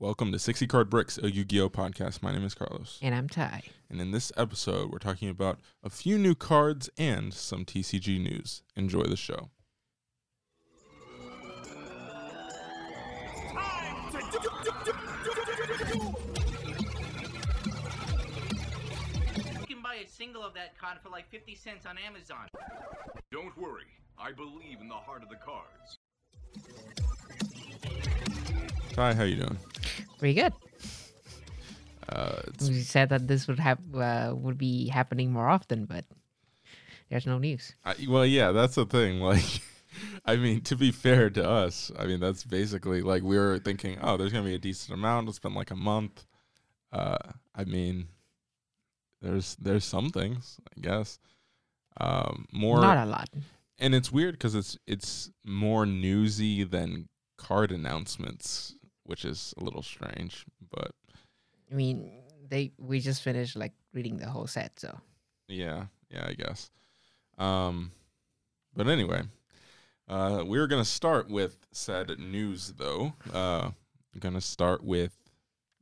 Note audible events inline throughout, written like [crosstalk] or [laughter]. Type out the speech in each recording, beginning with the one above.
Welcome to 60 Card Bricks, a Yu Gi Oh podcast. My name is Carlos. And I'm Ty. And in this episode, we're talking about a few new cards and some TCG news. Enjoy the show. You can buy a single of that card for like 50 cents on Amazon. Don't worry, I believe in the heart of the cards. Ty, how you doing? Pretty good. Uh, We said that this would have uh, would be happening more often, but there's no news. I, well, yeah, that's the thing. [laughs] Like, I mean, to be fair to us, I mean, that's basically like we were thinking, oh, there's gonna be a decent amount. It's been like a month. Uh, I mean, there's there's some things, I guess. Um, more Not a lot. and it's weird because it's it's more newsy than card announcements, which is a little strange. But I mean, they we just finished like reading the whole set, so yeah, yeah, I guess. Um, but anyway, uh, we're gonna start with said news though. Uh, gonna start with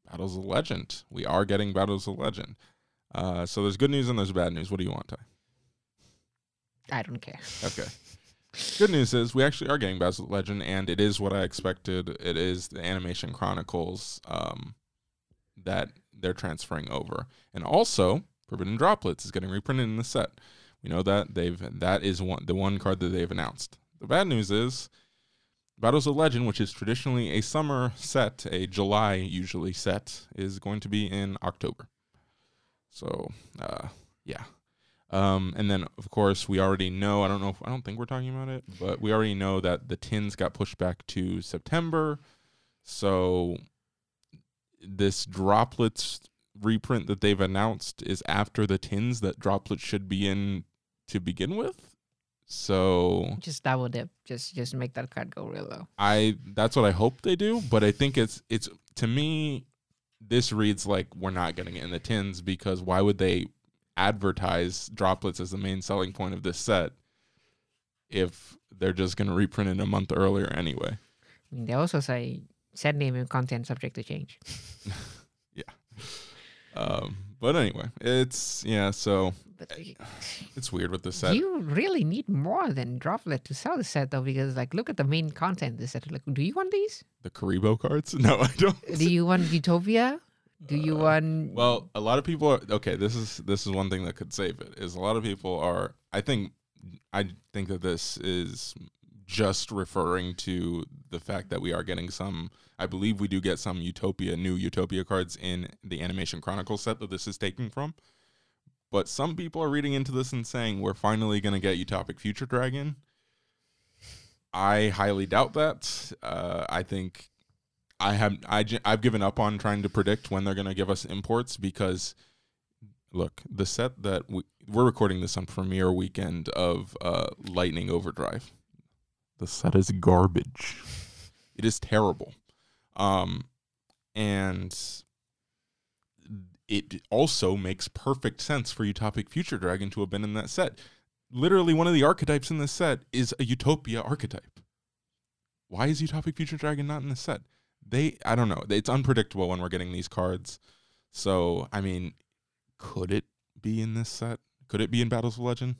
Battles of Legend. We are getting Battles of Legend. Uh, so there's good news and there's bad news. What do you want, Ty? I don't care. Okay. [laughs] Good news is we actually are getting Battles of Legend, and it is what I expected. It is the Animation Chronicles um, that they're transferring over, and also Forbidden Droplets is getting reprinted in the set. We know that they've that is one the one card that they've announced. The bad news is Battles of Legend, which is traditionally a summer set, a July usually set, is going to be in October. So, uh, yeah. Um, and then of course we already know. I don't know. If, I don't think we're talking about it, but we already know that the tins got pushed back to September. So this droplets reprint that they've announced is after the tins that droplets should be in to begin with. So Just double dip. Just just make that card go real low. I that's what I hope they do, but I think it's it's to me this reads like we're not getting it in the tins because why would they advertise droplets as the main selling point of this set if they're just going to reprint it a month earlier anyway? I mean, they also say set name and content subject to change. [laughs] Yeah. Um, but anyway, it's yeah, so But it's weird with this set. you really need more than droplet to sell the set though, because like look at the main content. This set. Like, do you want these? the Kuriboh cards? [laughs] No, I don't. Do you want Utopia? Do you want? Uh, Well, a lot of people are okay. This is this is one thing that could save it. Is a lot of people are. I think I think that this is just referring to the fact that we are getting some. I believe we do get some Utopia new Utopia cards in the Animation Chronicle set that this is taking from. But some people are reading into this and saying we're finally going to get Utopic Future Dragon. I highly doubt that. Uh, I think I have I I've given up on trying to predict when they're going to give us imports because look, the set that we, we're recording this on premiere weekend of uh, Lightning Overdrive. The set is garbage. It is terrible. Um and it also makes perfect sense for Utopic Future Dragon to have been in that set. Literally one of the archetypes in this set is a Utopia archetype. Why is Utopic Future Dragon not in the set? They I don't know. It's unpredictable when we're getting these cards. So I mean, could it be in this set? Could it be in Battles of Legend?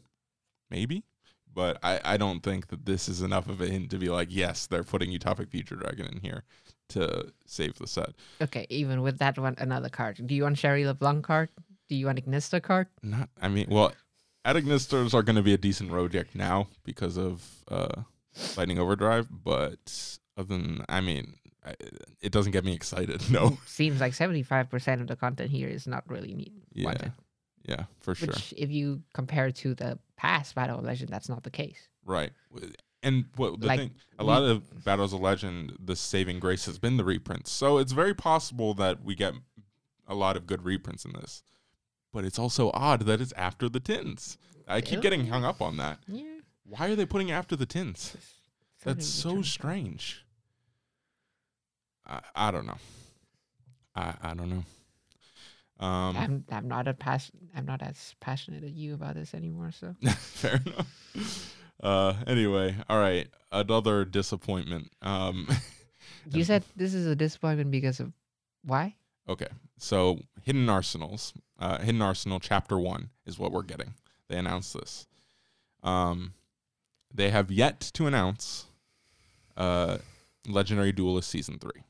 Maybe. But I, I don't think that this is enough of a hint to be like, yes, they're putting Utopic Future Dragon in here to save the set. Okay, even with that one, another card. Do you want Sherry LeBlanc card? Do you want Ignister card? Not I mean, well, Adignisters are gonna be a decent road deck now because of uh Lightning Overdrive, but other than I mean, it doesn't get me excited. [laughs] No. Seems like seventy-five percent of the content here is not really neat. Yeah. wanted. Yeah, for sure. Which, if you compare to the past Battle of Legend, that's not the case. Right. And what the Like, thing, a we- lot of Battles of Legend, the saving grace has been the reprints. So it's very possible that we get a lot of good reprints in this. But it's also odd that it's after the tins. I keep getting hung up on that. Yeah, Why are they putting after the tins? That's so strange. I, I don't know. I I don't know. Um, I'm I'm not a pass I'm not as passionate as you about this anymore. So [laughs] Fair enough. Uh, anyway, all right. Another disappointment. Um, [laughs] you said this is a disappointment because of Why? Okay, so Hidden Arsenals, uh, Hidden Arsenal Chapter One is what we're getting. They announced this. Um, they have yet to announce uh, Legendary Duelist Season Three.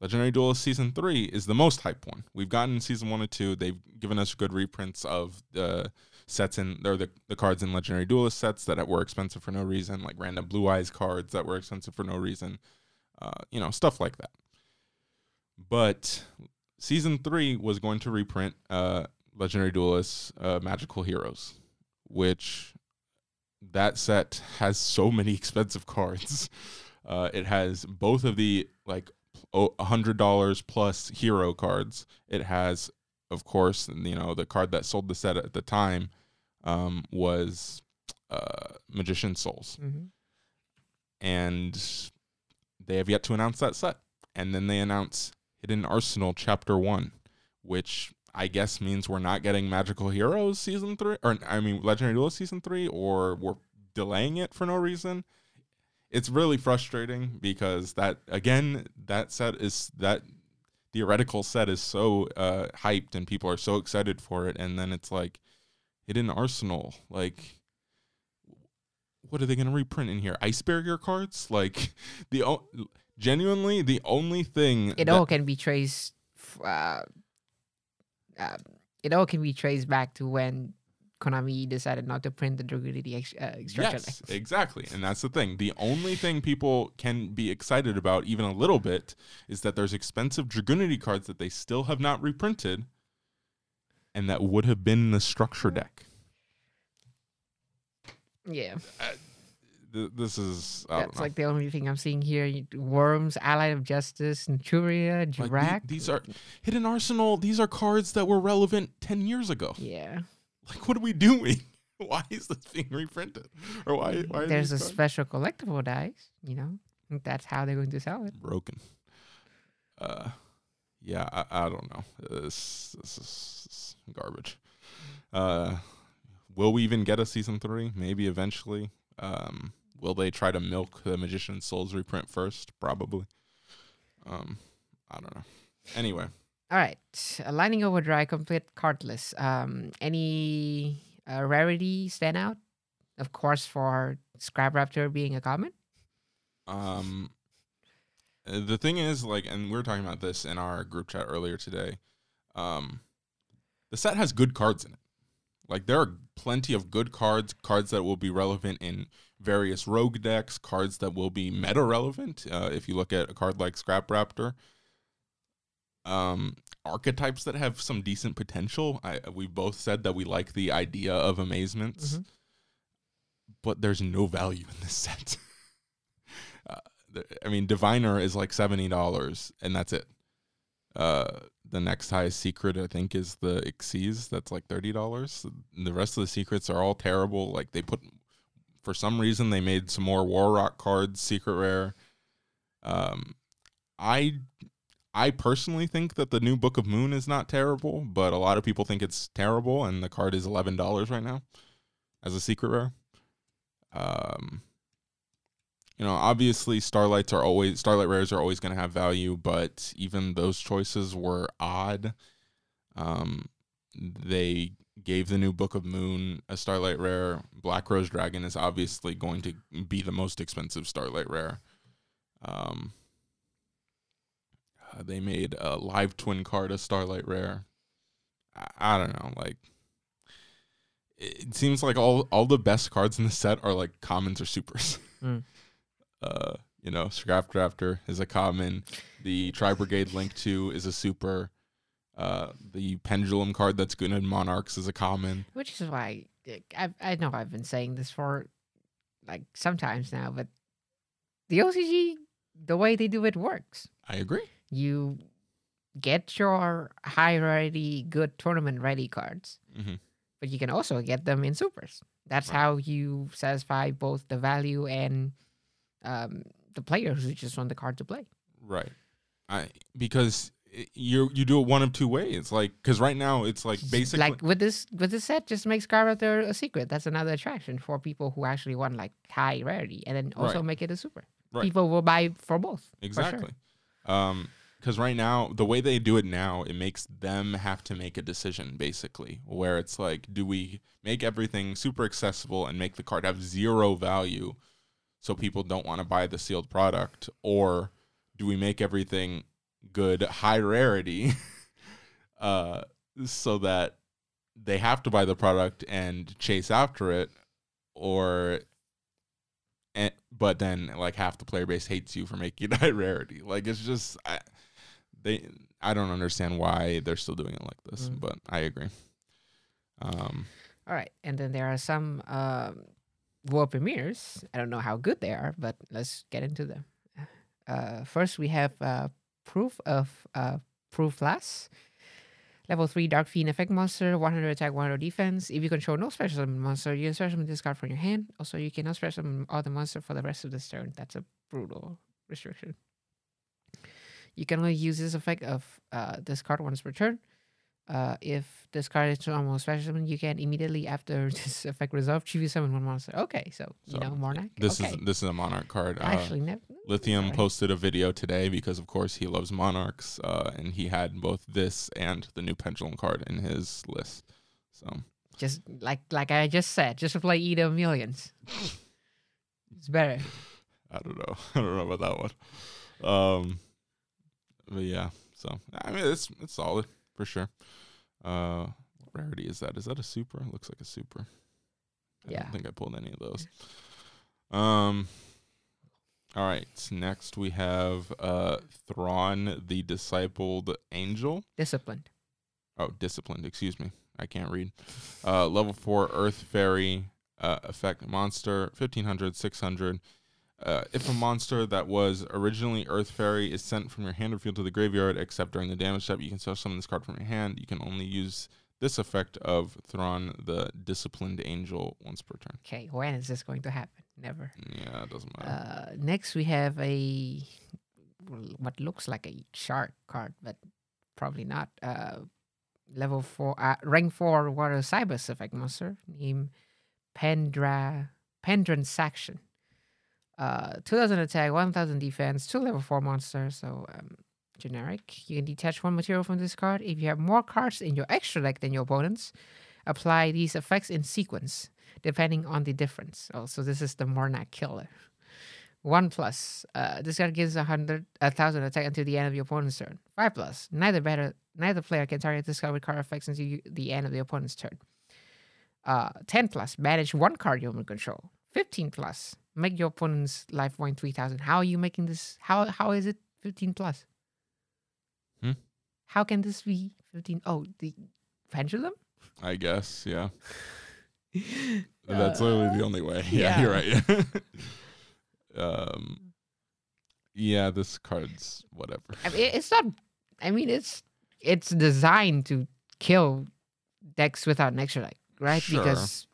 Legendary Duelist Season Three is the most hype one. We've gotten Season One and Two. They've given us good reprints of the sets in or the, the cards in Legendary Duelist sets that were expensive for no reason, like random Blue Eyes cards that were expensive for no reason. Uh, you know, stuff like that. But season three was going to reprint uh, Legendary Duelists uh, Magical Heroes, which that set has so many [laughs] expensive cards. Uh, it has both of the like a hundred dollars plus hero cards. It has, of course, you know the card that sold the set at the time um, was uh, Magician Souls, Mm-hmm. and they have yet to announce that set. And then they announce Hidden Arsenal Chapter One, which I guess means we're not getting Magical Heroes season three, or I mean Legendary Duel season three, or we're delaying it for no reason. It's really frustrating because that again, that set is that theoretical set is so uh, hyped and people are so excited for it, and then it's like Hidden Arsenal, like what are they going to reprint in here? Ice barrier cards? Like [laughs] the o- genuinely the only thing It that- all can be traced. Uh, uh, it all can be traced back to when Konami decided not to print the Dragunity ex- uh, extraction. Yes, exactly. And that's the thing. The only thing people can be excited about, even a little bit, is that there's expensive Dragunity cards that they still have not reprinted and that would have been in the structure deck. Yeah, Th- This is, I don't that's like the only thing I'm seeing here. You- Worms, Ally of Justice, Naturia, Like, the- these are Hidden Arsenal. These are cards that were relevant 10 years ago. yeah. Like, what are we doing? [laughs] Why is this being reprinted? Or why? why are There's a special collectible dice. You know, that's how they're going to sell it. broken? Uh, yeah, I, I don't know. This, this is garbage. Uh, will we even get a season three? Maybe eventually. Um, will they try to milk the Magician Souls reprint first? Probably. Um, I don't know. Anyway, All right, Lightning Overdrive complete cardless. Um, any uh, rarity stand out? Of course, for Scrap Raptor being a common. Um, the thing is, like, and we were talking about this in our group chat earlier today. Um, the set has good cards in it. Like, there are plenty of good cards, cards that will be relevant in various rogue decks, cards that will be meta relevant. Uh, if you look at a card like Scrap Raptor, um, archetypes that have some decent potential. I we both said that we like the idea of amazements, Mhm. but there's no value in this set. [laughs] uh, I mean, Diviner is like seventy dollars, and that's it. Uh, the next highest secret I think is the Xyz. That's like thirty dollars. The rest of the secrets are all terrible. Like they put, for some reason, they made some more War Rock cards secret rare. Um, I I personally think that the new Book of Moon is not terrible, but a lot of people think it's terrible, and the card is eleven dollars right now as a secret rare. Um, you know, obviously Starlights are always Starlight rares are always going to have value, but even those choices were odd. Um, they gave the new Book of Moon a Starlight rare. Black Rose Dragon is obviously going to be the most expensive Starlight rare. Um, uh, they made a live twin card a Starlight rare. I, I don't know, like it, it seems like all all the best cards in the set are like commons or supers. [laughs] Mm. Uh, you know, Scrap Raptor is a common. The Tri Brigade Link Two is a super. Uh, the Pendulum card that's good in Monarchs is a common. which is why I I know I've been saying this for like sometimes now, but the OCG the way they do it works. I agree. You get your high rarity, good tournament ready cards, Mhm. but you can also get them in supers. That's Right. how you satisfy both the value and um, the players who just want the card to play. Right. I because you you do it one of two ways. Like because right now it's like basically like with this with this set, just makes Scarlet a secret. That's another attraction for people who actually want like high rarity, and then also Right. make it a super. Right. People will buy for both. for sure. Um, because right now the way they do it now it makes them have to make a decision basically where it's like do we make everything super accessible and make the card have zero value so people don't want to buy the sealed product? Or do we make everything good high rarity [laughs] uh so that they have to buy the product and chase after it? Or and, but then like half the player base hates you for making [laughs] it high rarity like it's just I, they i don't understand why they're still doing it like this Mm. but i agree um All right, and then there are some um, world premieres. I don't know how good they are, but let's get into them. Uh, first, we have uh, proof of uh, Pruflas. Level 3 Dark Fiend effect monster, 100 attack, 100 defense. If you control no special summon monster, you can special summon this card from your hand. Also, you cannot special summon the monster for the rest of this turn. That's a brutal restriction. You can only use this effect of uh, this card once per turn. Uh, if this card is almost special summon, you can immediately after [laughs] this effect resolve choose summon one monster. Okay, so, you know Monarch. this okay. is this is a monarch card uh, actually never. lithium sorry. posted a video today because of course he loves monarchs uh and he had both this and the new pendulum card in his list so just like like I just said, just to play Eater Millions. it's better. [laughs] I don't know. [laughs] I don't know about that one. Um, but yeah. So I mean, it's it's solid for sure. Uh, what rarity is that? Is that a super? It looks like a super. I Yeah. don't think I pulled any of those. Um. All right. Next we have uh Thron, the discipled angel. Disciplined. Oh, disciplined. Excuse me. I can't read. Uh, level four Earth Fairy uh, effect monster, 1500, 600. Uh, if a monster that was originally Earth Fairy is sent from your hand or field to the graveyard, except during the damage step, you can special summon this card from your hand. You can only use this effect of Thron, the Disciplined Angel, once per turn. Okay, when is this going to happen? Never. Yeah, it doesn't matter. Uh, next we have a what looks like a shark card, but probably not. Uh, level four, uh, rank four water cyber effect monster named Pendra Pendransaction. Uh, 2000 attack, 1000 defense, two level four monsters. So um, generic. You can detach one material from this card. If you have more cards in your extra deck than your opponents, apply these effects in sequence depending on the difference. Also, this is the Monarch killer. One plus. Uh, this card gives hundred, a thousand attack until the end of your opponent's turn. Five plus. Neither better, neither player can target this card with card effects until you, the end of the opponent's turn. Uh, ten plus. Manage one card you control. Fifteen plus. Make your opponent's life point three thousand. How are you making this? How how is it fifteen plus? Hmm? How can this be fifteen? Oh, the pendulum. I guess, yeah. [laughs] That's literally the only way. [laughs] Yeah, yeah. you're right. [laughs] um, yeah, this card's whatever. I mean, it's not. I mean, it's it's designed to kill decks without an extra deck, right? Sure. Because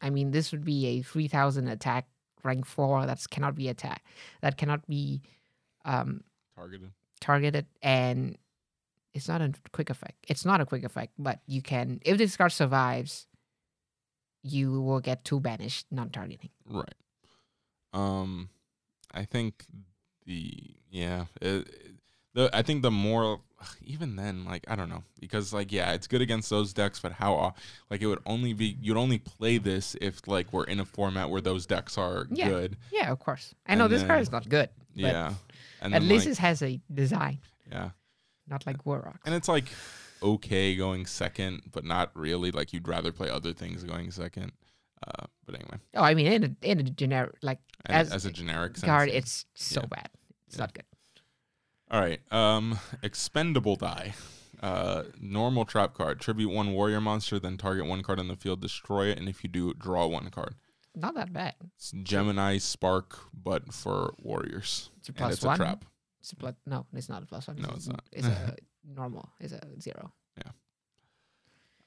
I mean, this would be a three thousand attack rank four. That cannot be attack. That cannot be um, Targeted. targeted, and it's not a quick effect. It's not a quick effect, but you can if this card survives, you will get two banished non-targeting. Right. Um, I think the yeah, it- the I think the more even then like I don't know because like yeah, it's good against those decks, but how like it would only be you'd only play this if like we're in a format where those decks are Yeah. good. Yeah, of course. I know And this card is not good. But Yeah. And At then, least like, it has a design, yeah. not like Warrock. And it's like okay going second, but not really. Like you'd rather play other things going second. Uh, but anyway, Oh, I mean, in a, in a generic like as, As a generic card, yeah. it's so Yeah. bad. It's Yeah. not good. All right. Um, expendable Dai. Uh, normal trap card. Tribute one warrior monster, then target one card on the field, destroy it, and if you do, draw one card. Not that bad. It's Gemini Spark, but for warriors. It's a plus it's one. a trap. It's a plus. No, it's not a plus one. No, a- it's not. It's a [laughs] normal. It's a zero. Yeah.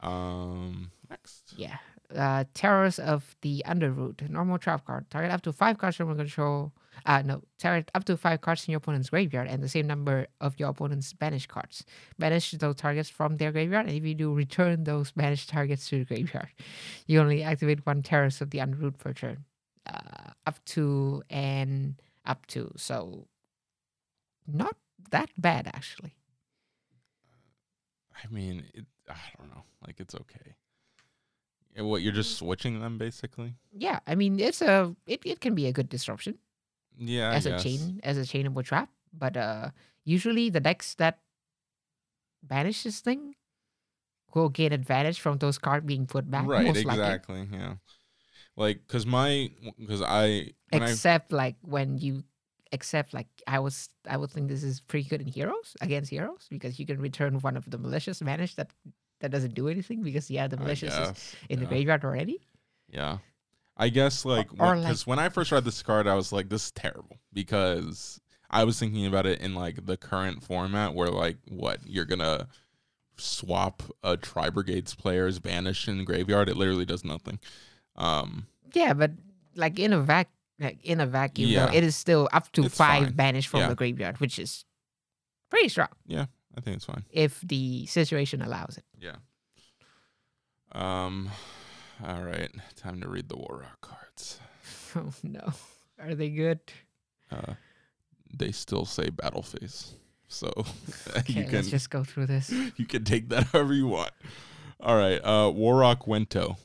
Um, next. Yeah. Uh, Terrors of the Underroot. Normal trap card. Target up to five cards from control. Uh, no. Target up to five cards in your opponent's graveyard and the same number of your opponent's banished cards. Banish those targets from their graveyard, and if you do, return those [laughs] banished targets to the graveyard. You only activate one Terrors of the Underroot per turn. Uh, up to and up to. So, not that bad actually. I mean, it, I don't know. Like it's okay. What you're just switching them basically? Yeah, I mean it's a it, it can be a good disruption Yeah. As a chain as a chainable trap, but uh usually the decks that banish this thing will gain advantage from those cards being put back. Right. likely. Exactly. Yeah. Like, cause my, cause I when I except like when you except like I was I would think this is pretty good in heroes against heroes because you can return one of the malicious vanish that that doesn't do anything because yeah the malicious is in the yeah. graveyard already. Yeah. I guess like because like- when I first read this card, I was like, this is terrible because I was thinking about it in like the current format where like what you're gonna swap a Tri Brigades player's banish in graveyard. It literally does nothing. Um Yeah, but like in a vac like in a vacuum, Yeah. it is still up to It's five fine. banish from Yeah. the graveyard, which is pretty strong Yeah, I think it's fine. if the situation allows it. Yeah. Um all right. Time to read the War Rock cards. [laughs] Oh no, are they good? Uh they still say battle phase. So [laughs] Okay, you can let's just go through this. [laughs] you can take that however you want. All right, uh, Warrock Wento.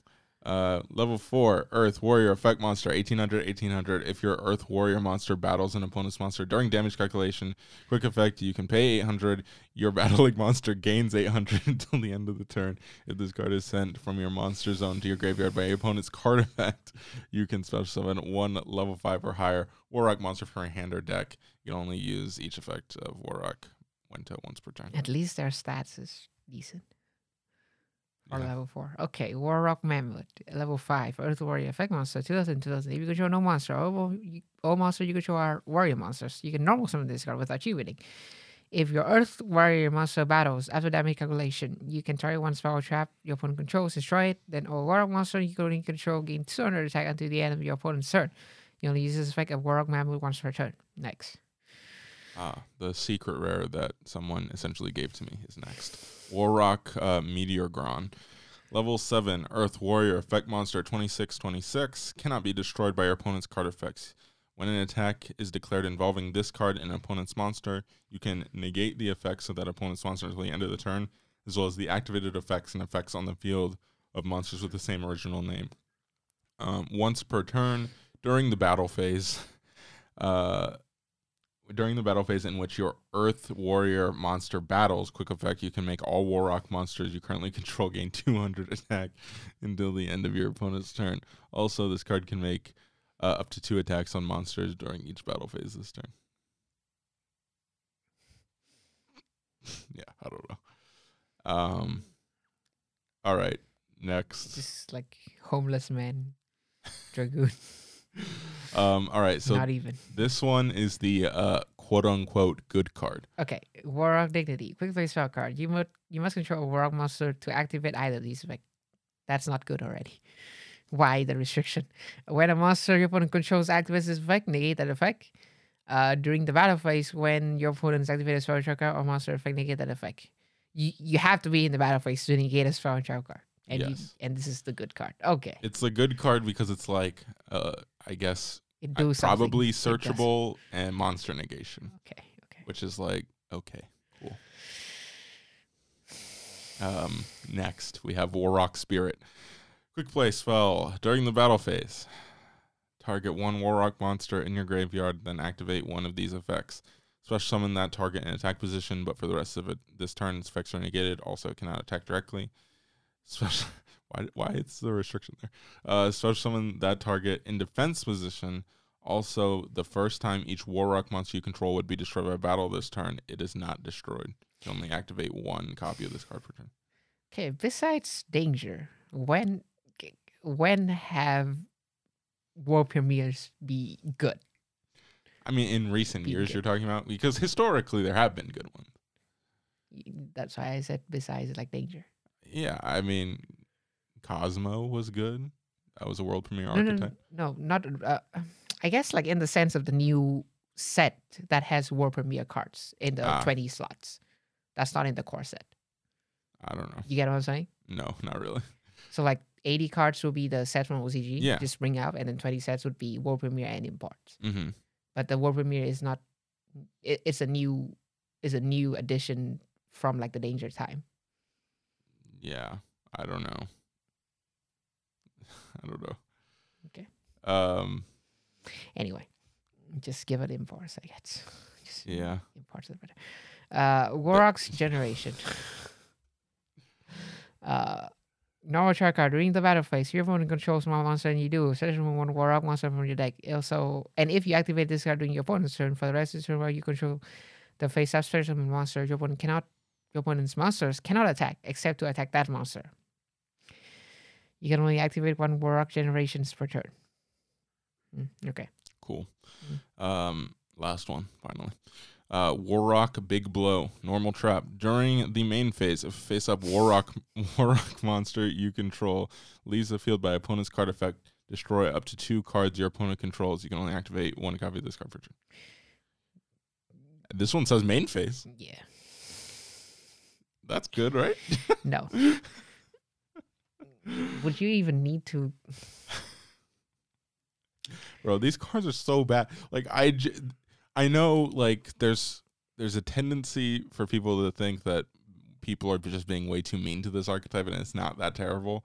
Uh, level 4, Earth Warrior Effect Monster, 1800, 1800. If your Earth Warrior monster battles an opponent's monster during damage calculation, quick effect, you can pay 800. Your [laughs] battling monster gains 800 [laughs] until the end of the turn. If this card is sent from your monster zone to your graveyard by your opponent's [laughs] card effect, you can special summon one level 5 or higher Warrock monster from your hand or deck. You can only use each effect of Warrock Wento once per turn. At least their stats is decent. Or Yeah. level 4. Okay, Warrock Mammoth, level 5, Earth Warrior Effect Monster, 2000, 2000. If you control no monster, all, all monsters you control are warrior monsters. You can normal summon this card without you winning. If your Earth Warrior monster battles after damage calculation, you can target one spell trap your opponent controls, destroy it. Then all Warrock monster you currently control gain 200 attack until the end of your opponent's turn. You only use this effect of Warrock Mammoth once per turn. Next. Ah, the secret rare that someone essentially gave to me is next. Warrock uh, Meteoragon. Level 7, Earth Warrior, Effect Monster 2626, cannot be destroyed by your opponent's card effects. When an attack is declared involving this card and an opponent's monster, you can negate the effects of that opponent's monster until the end of the turn, as well as the activated effects and effects on the field of monsters with the same original name. Um, once per turn during the battle phase, [laughs] uh, during the battle phase in which your Earth Warrior monster battles, quick effect, you can make all Warrock monsters you currently [laughs] control gain 200 attack until the end of your opponent's turn. Also, this card can make uh, up to two attacks on monsters during each battle phase this turn. [laughs] yeah, I don't know. Um, all right, next. Just like homeless man, dragoon. [laughs] Um, all right, so Not even. this one is the uh, quote unquote good card. Okay, Warrock Dignity. Quick play spell card. You must you must control a Warrock monster to activate either of these effects. That's not good already. Why the restriction? When a monster your opponent controls activates this effect, negate that effect. Uh, during the battle phase, when your opponent's activated spell trap card or monster effect, negate that effect. You you have to be in the battle phase to negate a spell trap card. And you, and this is the good card. Okay. It's a good card because it's like, uh, I guess, do probably searchable and monster negation, Okay, okay. which is like, okay, cool. Um, next, we have Warrock Spirit. Quick play spell. During the battle phase, target one Warrock monster in your graveyard, then activate one of these effects. Special summon that target in attack position, but for the rest of it, this turn, its effects are negated. Also, cannot attack directly. Special. Why? Why it's the restriction there? Uh, special summon that target in defense position. Also, the first time each Warrock monster you control would be destroyed by battle this turn, it is not destroyed. You only activate one copy of this card per turn. Okay, besides danger, when when have war premieres be good? I mean, in recent Be years, good. you're talking about because historically there have been good ones. That's why I said besides like danger. Yeah, I mean, Cosmo was good. That was a world premiere No, no, archetype. no, no, not. Uh, I guess like in the sense of the new set that has world premiere cards in the Ah. twenty slots. That's not in the core set. I don't know. You get what I'm saying? No, not really. So like eighty cards will be the set from OCG. Yeah. Just bring out, and then twenty sets would be world premiere and imports. hmm But the world premiere is not. It, it's a new is a new addition from like the danger time. Yeah, I don't know. I don't know. Okay. Um. Anyway, just give it imports, I guess. [laughs] Just Yeah. imports are better. Uh, Warrock's generation. Uh, normal track card. During the battle phase, your opponent controls one monster and you do. Selection one Warrock monster from your deck. Also, and if you activate this card during your opponent's turn, for the rest of the turn while you control the face up summon monster, your opponent cannot your opponent's monsters cannot attack except to attack that monster. You can only activate one Warrock generations per turn. Mm, okay. Cool. Mm. Um, last one, finally. Uh, Warrock Big Blow, normal trap. During the main phase, if face up Warrock [laughs] Warrock monster you control leaves the field by opponent's card effect, destroy up to two cards your opponent controls. You can only activate one copy of this card per turn. This one says main phase. Yeah. That's good, right? [laughs] No. [laughs] Would you even need to? bro these cards are so bad. Like i j- i know like there's there's a tendency for people to think that people are just being way too mean to this archetype and it's not that terrible.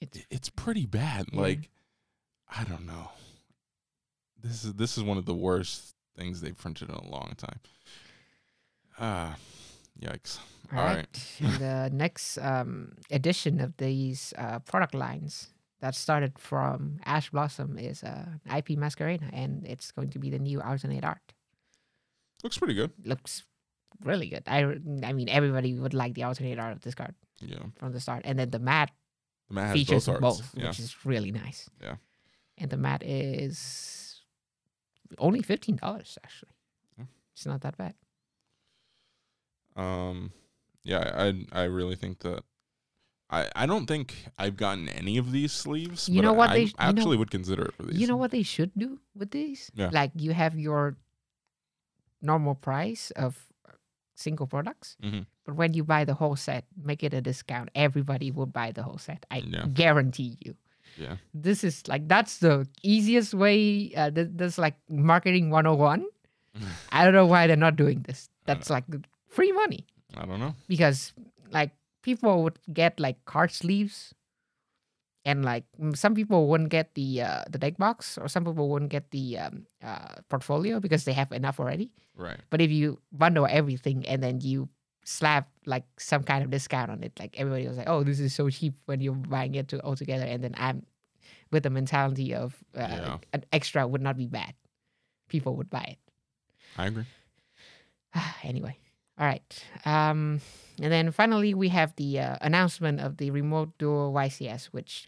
It's it's pretty bad. Yeah. like i don't know. This is this is one of the worst things they've printed in a long time. Ah yikes all all right. right. [laughs] The next um, edition of these uh, product lines that started from Ash Blossom is uh, I:P Masquerena, and it's going to be the new alternate art. looks pretty good Looks really good. I I mean, everybody would like the alternate art of this card yeah from the start, and then the mat the mat features both both, yeah which is really nice. Yeah. And the mat is only fifteen dollars actually. Yeah. It's not that bad. Um, yeah, I I really think that I I don't think I've gotten any of these sleeves. You know what I, they I you know- actually would consider it for these. You know what they should do with these? Yeah. Like you have your normal price of single products, Mhm. but when you buy the whole set, make it a discount. Everybody will buy the whole set. I Yeah. guarantee you. Yeah, This is like that's the easiest way. Uh, th- that's like marketing 101. [laughs] I don't know why they're not doing this. That's like free money I don't know. because like people would get like card sleeves and like some people wouldn't get the uh, the deck box or some people wouldn't get the um, uh, portfolio because they have enough already Right. but if you bundle everything and then you slap like some kind of discount on it like everybody was like oh this is so cheap when you're buying it to all together and then i'm with the mentality of uh, Yeah. an extra would not be bad people would buy it I agree. [sighs] anyway, all right. Um, and then finally, we have the uh, announcement of the remote duel YCS, which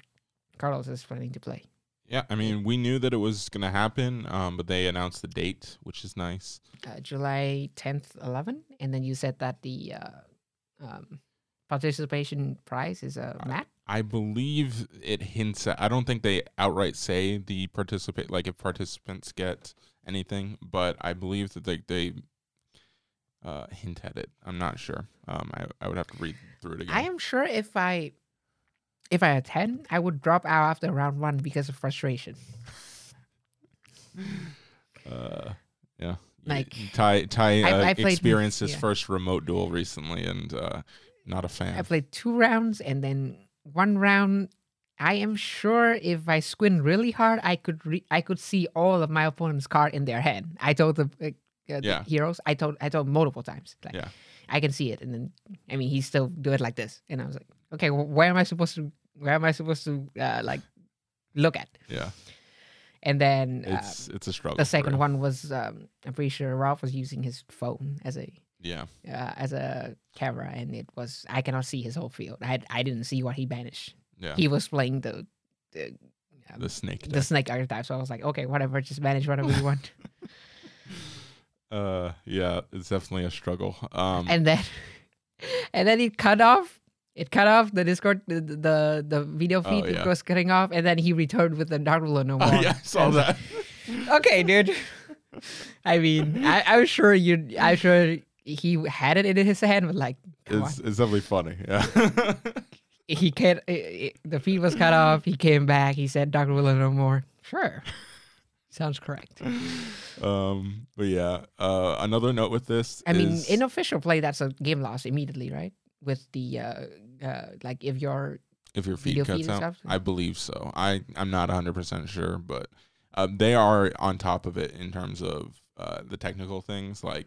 Carlos is planning to play. Yeah, I mean, we knew that it was gonna happen, um, but they announced the date, which is nice. Uh, July 10th, 11. And then you said that the uh, um, participation prize is a mat. I believe it hints at. I don't think they outright say the participate like if participants get anything, but I believe that they they uh, hint at it. I'm not sure. Um, I I would have to read through it again. I am sure if I if I attend, I would drop out after round one because of frustration. Uh, yeah. Like, Ty Ty I- uh, I played- experienced his yeah. first remote duel recently, and uh, not a fan. I played two rounds and then one round. I am sure if I squint really hard, I could re- I could see all of my opponent's card in their hand. I told the, uh, the Yeah. heroes. I told I told multiple times. Like, Yeah. I can see it, and then I mean he still do it like this, and I was like, okay, wh- where am I supposed to? Where am I supposed to uh, like look at? yeah, And then it's it's a struggle. the second one was um, I'm pretty sure Ralph was using his phone as a Yeah, uh, as a camera, and it was I cannot see his whole field. I I didn't see what he banished. yeah. He was playing the the, um, the snake. the deck. snake archetype, so I was like, okay, whatever, just manage whatever you [laughs] want. Uh, yeah, it's definitely a struggle. Um, and then [laughs] and then it cut off. It cut off the Discord, the the, the video feed Oh, yeah. it was cutting off, and then he returned with the Dark no [laughs] more. oh, yeah, I saw And- that. [laughs] okay, dude. I mean, I, I'm sure you. I'm sure he had it in his hand, but like, It's on. it's definitely funny. Yeah. he can't. i i the feed was cut off. He came back. He said, "Dark Ruler no more." Sure. Sounds correct. [laughs] Um, but yeah, uh, another note with this. I mean, in official play, that's a game loss immediately, right? With the uh, uh like if you're if your feed cuts feed out, stuff? I believe so. I I'm not 100 percent sure, but uh, they are on top of it in terms of uh, the technical things. Like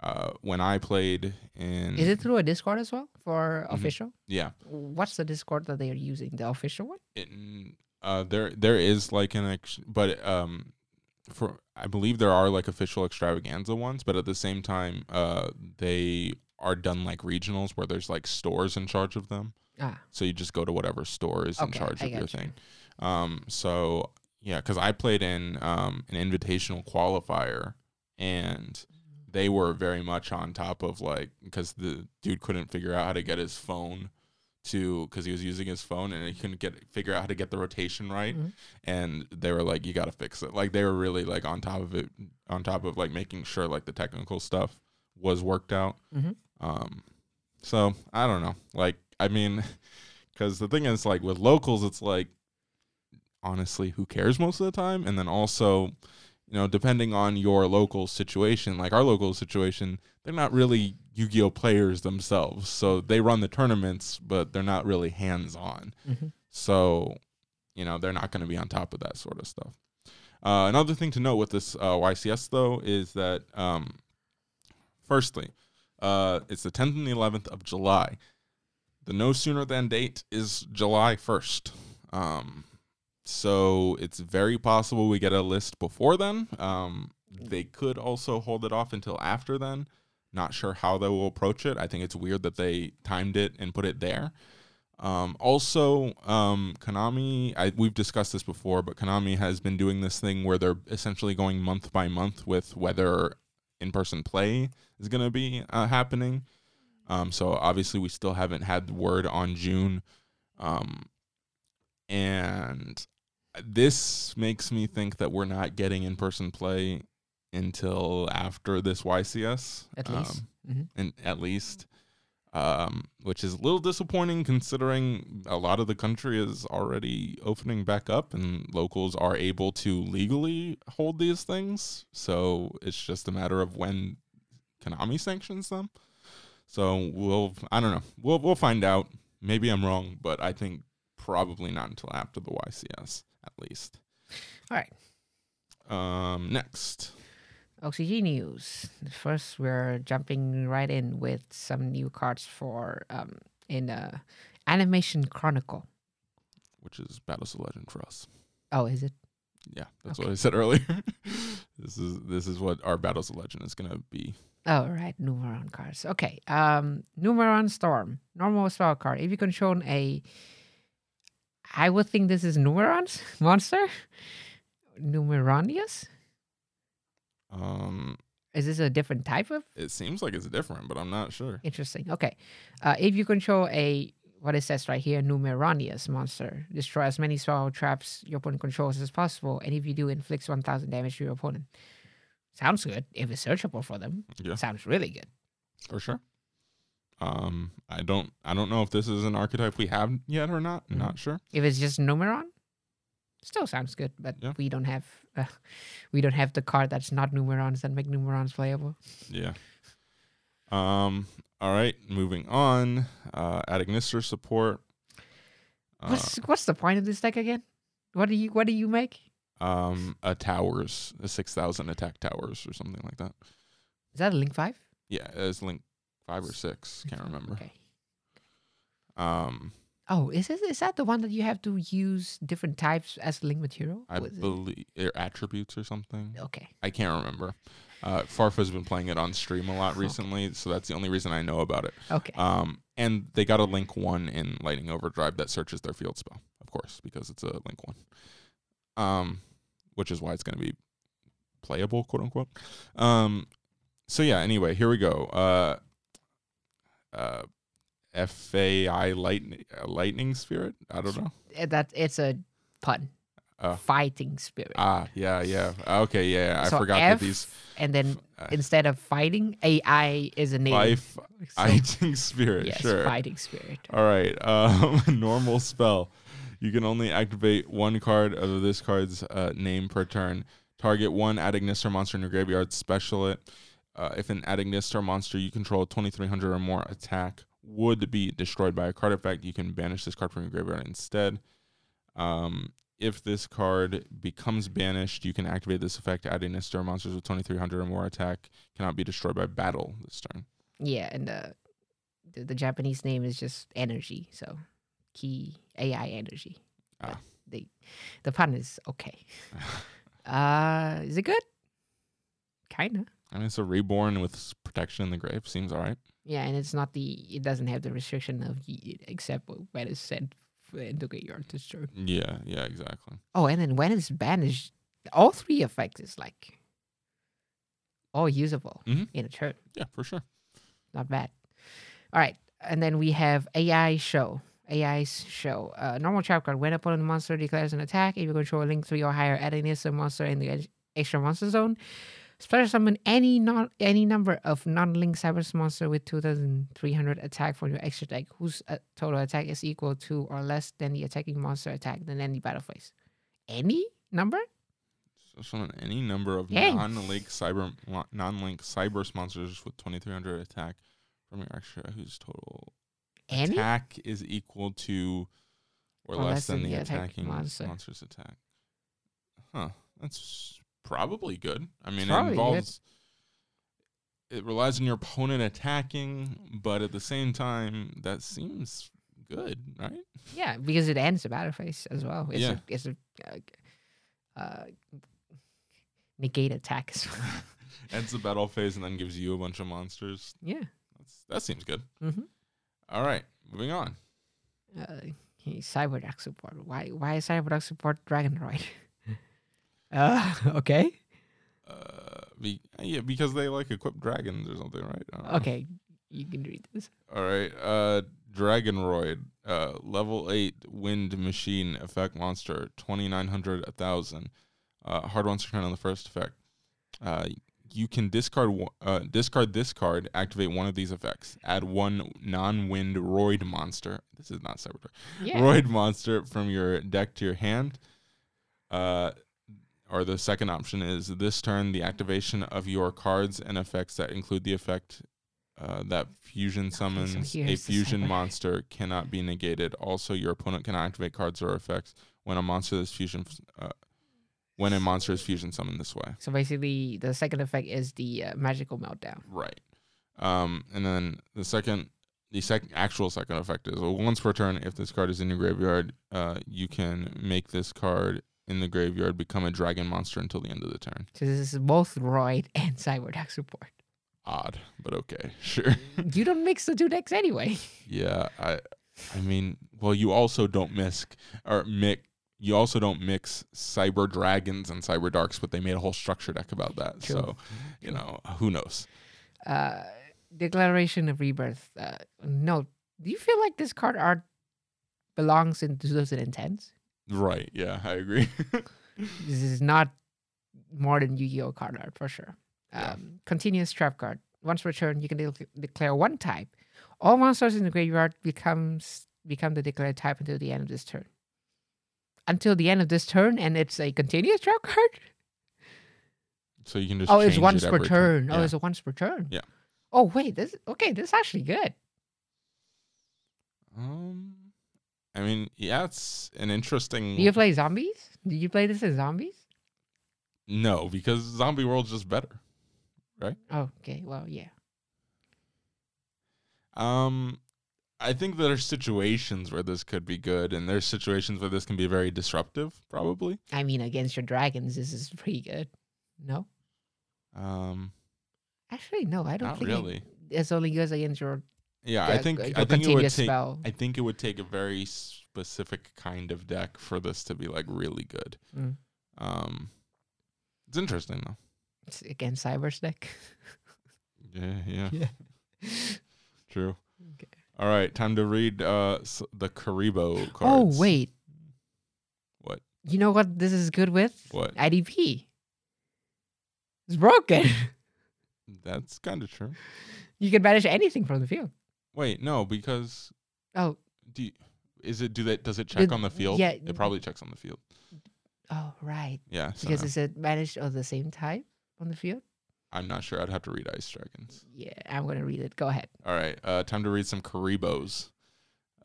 uh, when I played in, is it through a Discord as well for Mhm. official? yeah, What's the Discord that they are using? The official one? in, uh, there there is like an ex- but um for I believe there are like official extravaganza ones, but at the same time, uh, they are done like regionals where there's like stores in charge of them. Ah, So you just go to whatever store is in charge I of your you. thing. Um, so yeah, because I played in um, an invitational qualifier, and they were very much on top of like because the dude couldn't figure out how to get his phone to because he was using his phone and he couldn't get figure out how to get the rotation right. Mhm. and they were like you got to fix it. Like they were really like on top of it on top of like making sure like the technical stuff was worked out. Mhm. um so i don't know. Like i mean [laughs] because the thing is like with locals it's like honestly who cares most of the time? And then also you know depending on your local situation like our local situation they're not really yu-gi-oh players themselves. So they run the tournaments but they're not really hands-on. Mhm. so you know they're not going to be on top of that sort of stuff. Uh, another thing to note with this uh, ycs though is that um, firstly uh, it's the 10th and the 11th of july. The no sooner than date is july 1st um, so it's very possible we get a list before then. Um, they could also hold it off until after then. Not sure how they will approach it. I think it's weird that they timed it and put it there. Um, also, um, Konami, I, we've discussed this before, but Konami has been doing this thing where they're essentially going month by month with whether in person play is going to be uh, happening. Um, so obviously, we still haven't had the word on June. Um, and this makes me think that we're not getting in person play until after this YCS. At least. Um, Mhm. and at least um, which is a little disappointing considering a lot of the country is already opening back up and locals are able to legally hold these things. So it's just a matter of when Konami sanctions them. So we'll, I don't know, we'll we'll find out. Maybe I'm wrong, but I think probably not until after the YCS at least. All right. Um, next, OCG news. First, we're jumping right in with some new cards for um in uh Animation Chronicle. which is Battles of Legend for us. Oh, is it? Yeah, that's Okay. what I said earlier. [laughs] this is this is what our Battles of Legend is gonna be. Oh, right. Numeron cards. Okay. Um, Numeron Storm. Normal spell card. If you control a. I would think this is Numeron's monster? Numeronius? Um, Is this a different type of? it seems like it's different, but I'm not sure. Interesting. Okay. Uh, if you control a. What it says right here, Numeronius monster. Destroy as many spell traps your opponent controls as possible. And if you do, inflicts 1000 damage to your opponent. Sounds good. If it's searchable for them, Yeah, sounds really good. for sure. Um, I don't I don't know if this is an archetype we have yet or not. Mhm. Not sure. If it's just Numeron, still sounds good. But Yeah. we don't have uh, we don't have the card that's not Numerons that make Numerons playable. Yeah. Um. All right. Moving on. Uh, at Ignister support. Uh, What's what's the point of this deck again? What do you what do you make? um. A towers. A six thousand attack towers or something like that. Is that a Link Five? Yeah. It's link five or six. Can't remember. Okay. Um. Oh, is it is that the one that you have to use different types as link material? I Was it- believe or attributes or something. Okay. I can't remember. Uh, Farfa's been playing it on stream a lot Okay. recently, so that's the only reason I know about it. Okay. Um, and they got a link one in Lightning Overdrive that searches their field spell, of course, because it's a link one. Um, which is why it's going to be playable, quote unquote. Um, so yeah. Anyway, here we go. Uh, uh, FAI lightning uh, lightning spirit. I don't know. Uh, that it's a pun. Uh, fighting spirit. Ah, yeah, yeah. Okay, yeah. I So forgot F, that these and then uh, instead of fighting, AI is a name. life So- fighting spirit. yes, sure. fighting spirit. All right. Um, [laughs] normal spell. You can only activate one card of this card's uh, name per turn. Target one Adagnister monster in your graveyard, special it. Uh, if an Adagnister monster you control 2300 or more attack would be destroyed by a card effect, you can banish this card from your graveyard instead. Um, if this card becomes banished, you can activate this effect. Adagnister monsters with 2300 or more attack cannot be destroyed by battle this turn. Yeah, and uh, the, the Japanese name is just energy, so key AI energy. Ah. The the pun is okay. [laughs] uh, is it good? Kinda. I mean, it's a reborn with protection in the grave. Seems all right. Yeah, and it's not the it doesn't have the restriction of except when it's sent into graveyard this. Yeah, yeah, exactly. Oh, and then when it's banished, all three effects is like all usable Mhm. in a turn. Yeah, for sure. Not bad. All right, and then we have AI show. AI's show. Uh, normal trap card. When a opponent monster declares an attack, if you control a link three or higher, add an instant monster in the extra monster zone. Special summon any non any number of non-link cyber monster with 2,300 attack from your extra deck, whose uh, total attack is equal to or less than the attacking monster attack than any battle phase. Any number? So summon any number of Dang. non-link cyber non-link cyber monsters with 2300 attack from your extra whose total Any? attack is equal to or, less, than, the attacking monster. monster's attack. Huh. That's probably good. I mean, it Probably involves it relies on your opponent attacking, but at the same time, that seems good, right? Yeah, because it ends the battle phase as well. It's Yeah. a, it's a uh, uh, negate attack as well. [laughs] Ends the battle phase and then gives you a bunch of monsters. yeah. That's, that seems good. Mm-hmm. All right, moving on. Uh, Cyberdark support. Why? Why is Cyberdark support Dragonroid? [laughs] uh, [laughs] okay. Uh, be, yeah, because they like equip dragons or something, right? Okay, you can read this. All right. Uh, Dragonroid, uh, level eight wind machine effect monster, twenty nine hundred, a thousand. Uh, hard monster turn on the first effect. Uh, you can discard one- uh, discard this card, activate one of these effects. Add one non-wind roid monster. This is not Cybertruck. Yeah. Roid monster from your deck to your hand. Uh, or the second option is this turn the activation of your cards and effects that include the effect uh, that fusion summons a here's the fusion monster cannot be negated. Also, your opponent cannot activate cards or effects when a monster is fusion uh, when a monster is fusion summoned this way. So basically, the second effect is the uh, magical meltdown. Right. Um, and then the second, the second actual second effect is well, once per turn, if this card is in your graveyard, uh, you can make this card in the graveyard become a dragon monster until the end of the turn. So this is both Roid and Cyberdark support. Odd, but okay, [laughs] sure. you don't mix the two decks anyway. [laughs] yeah, I, I mean, well, you also don't mix or mix. You also don't mix cyber dragons and cyber darks, but they made a whole structure deck about that. True. So, you know, who knows? Uh, Declaration of Rebirth. Uh, no, do you feel like this card art belongs in 2010s? Right? Yeah, I agree. [laughs] This is not more than Yu-Gi-Oh card art for sure. Yeah. Um, continuous trap card. Once per turn, you can de- declare one type. All monsters in the graveyard becomes become the declared type until the end of this turn. Until the end of this turn, and it's a continuous trap card. so you can just Oh, it's once it per every turn. Oh, Yeah. it's a once per turn. Yeah. Oh wait, this okay. This is actually good. Um, I mean, yeah, it's an interesting. Do you play zombies? Do you play this as zombies? no, because Zombie World's just better. Oh, okay. Well, yeah. Um, I think there are situations where this could be good, and there's situations where this can be very disruptive, probably. I mean, against your dragons, this is pretty good. No, Um, actually, no. I don't not think it- really. it's only good against your. Yeah, I think I think it would take. spell. I think it would take a very specific kind of deck for this to be like really good. Mm. Um, it's interesting though. It's against Cyber's deck. [laughs] Yeah, yeah, [laughs] Yeah. true. Okay. All right, time to read uh s- the Kuriboh cards. Oh wait, What? you know what this is good with? What? IDP. It's broken. [laughs] That's kind of true. you can banish anything from the field. Wait, no, because Oh, do you, is it do that? Does it check on the field? yeah, it probably checks on the field. Oh, right. Yeah, so Because is it managed of the same type on the field? I'm not sure. I'd have to read Ice Dragons. Yeah, I'm gonna read it. Go ahead. All right, uh, time to read some Kuribohs.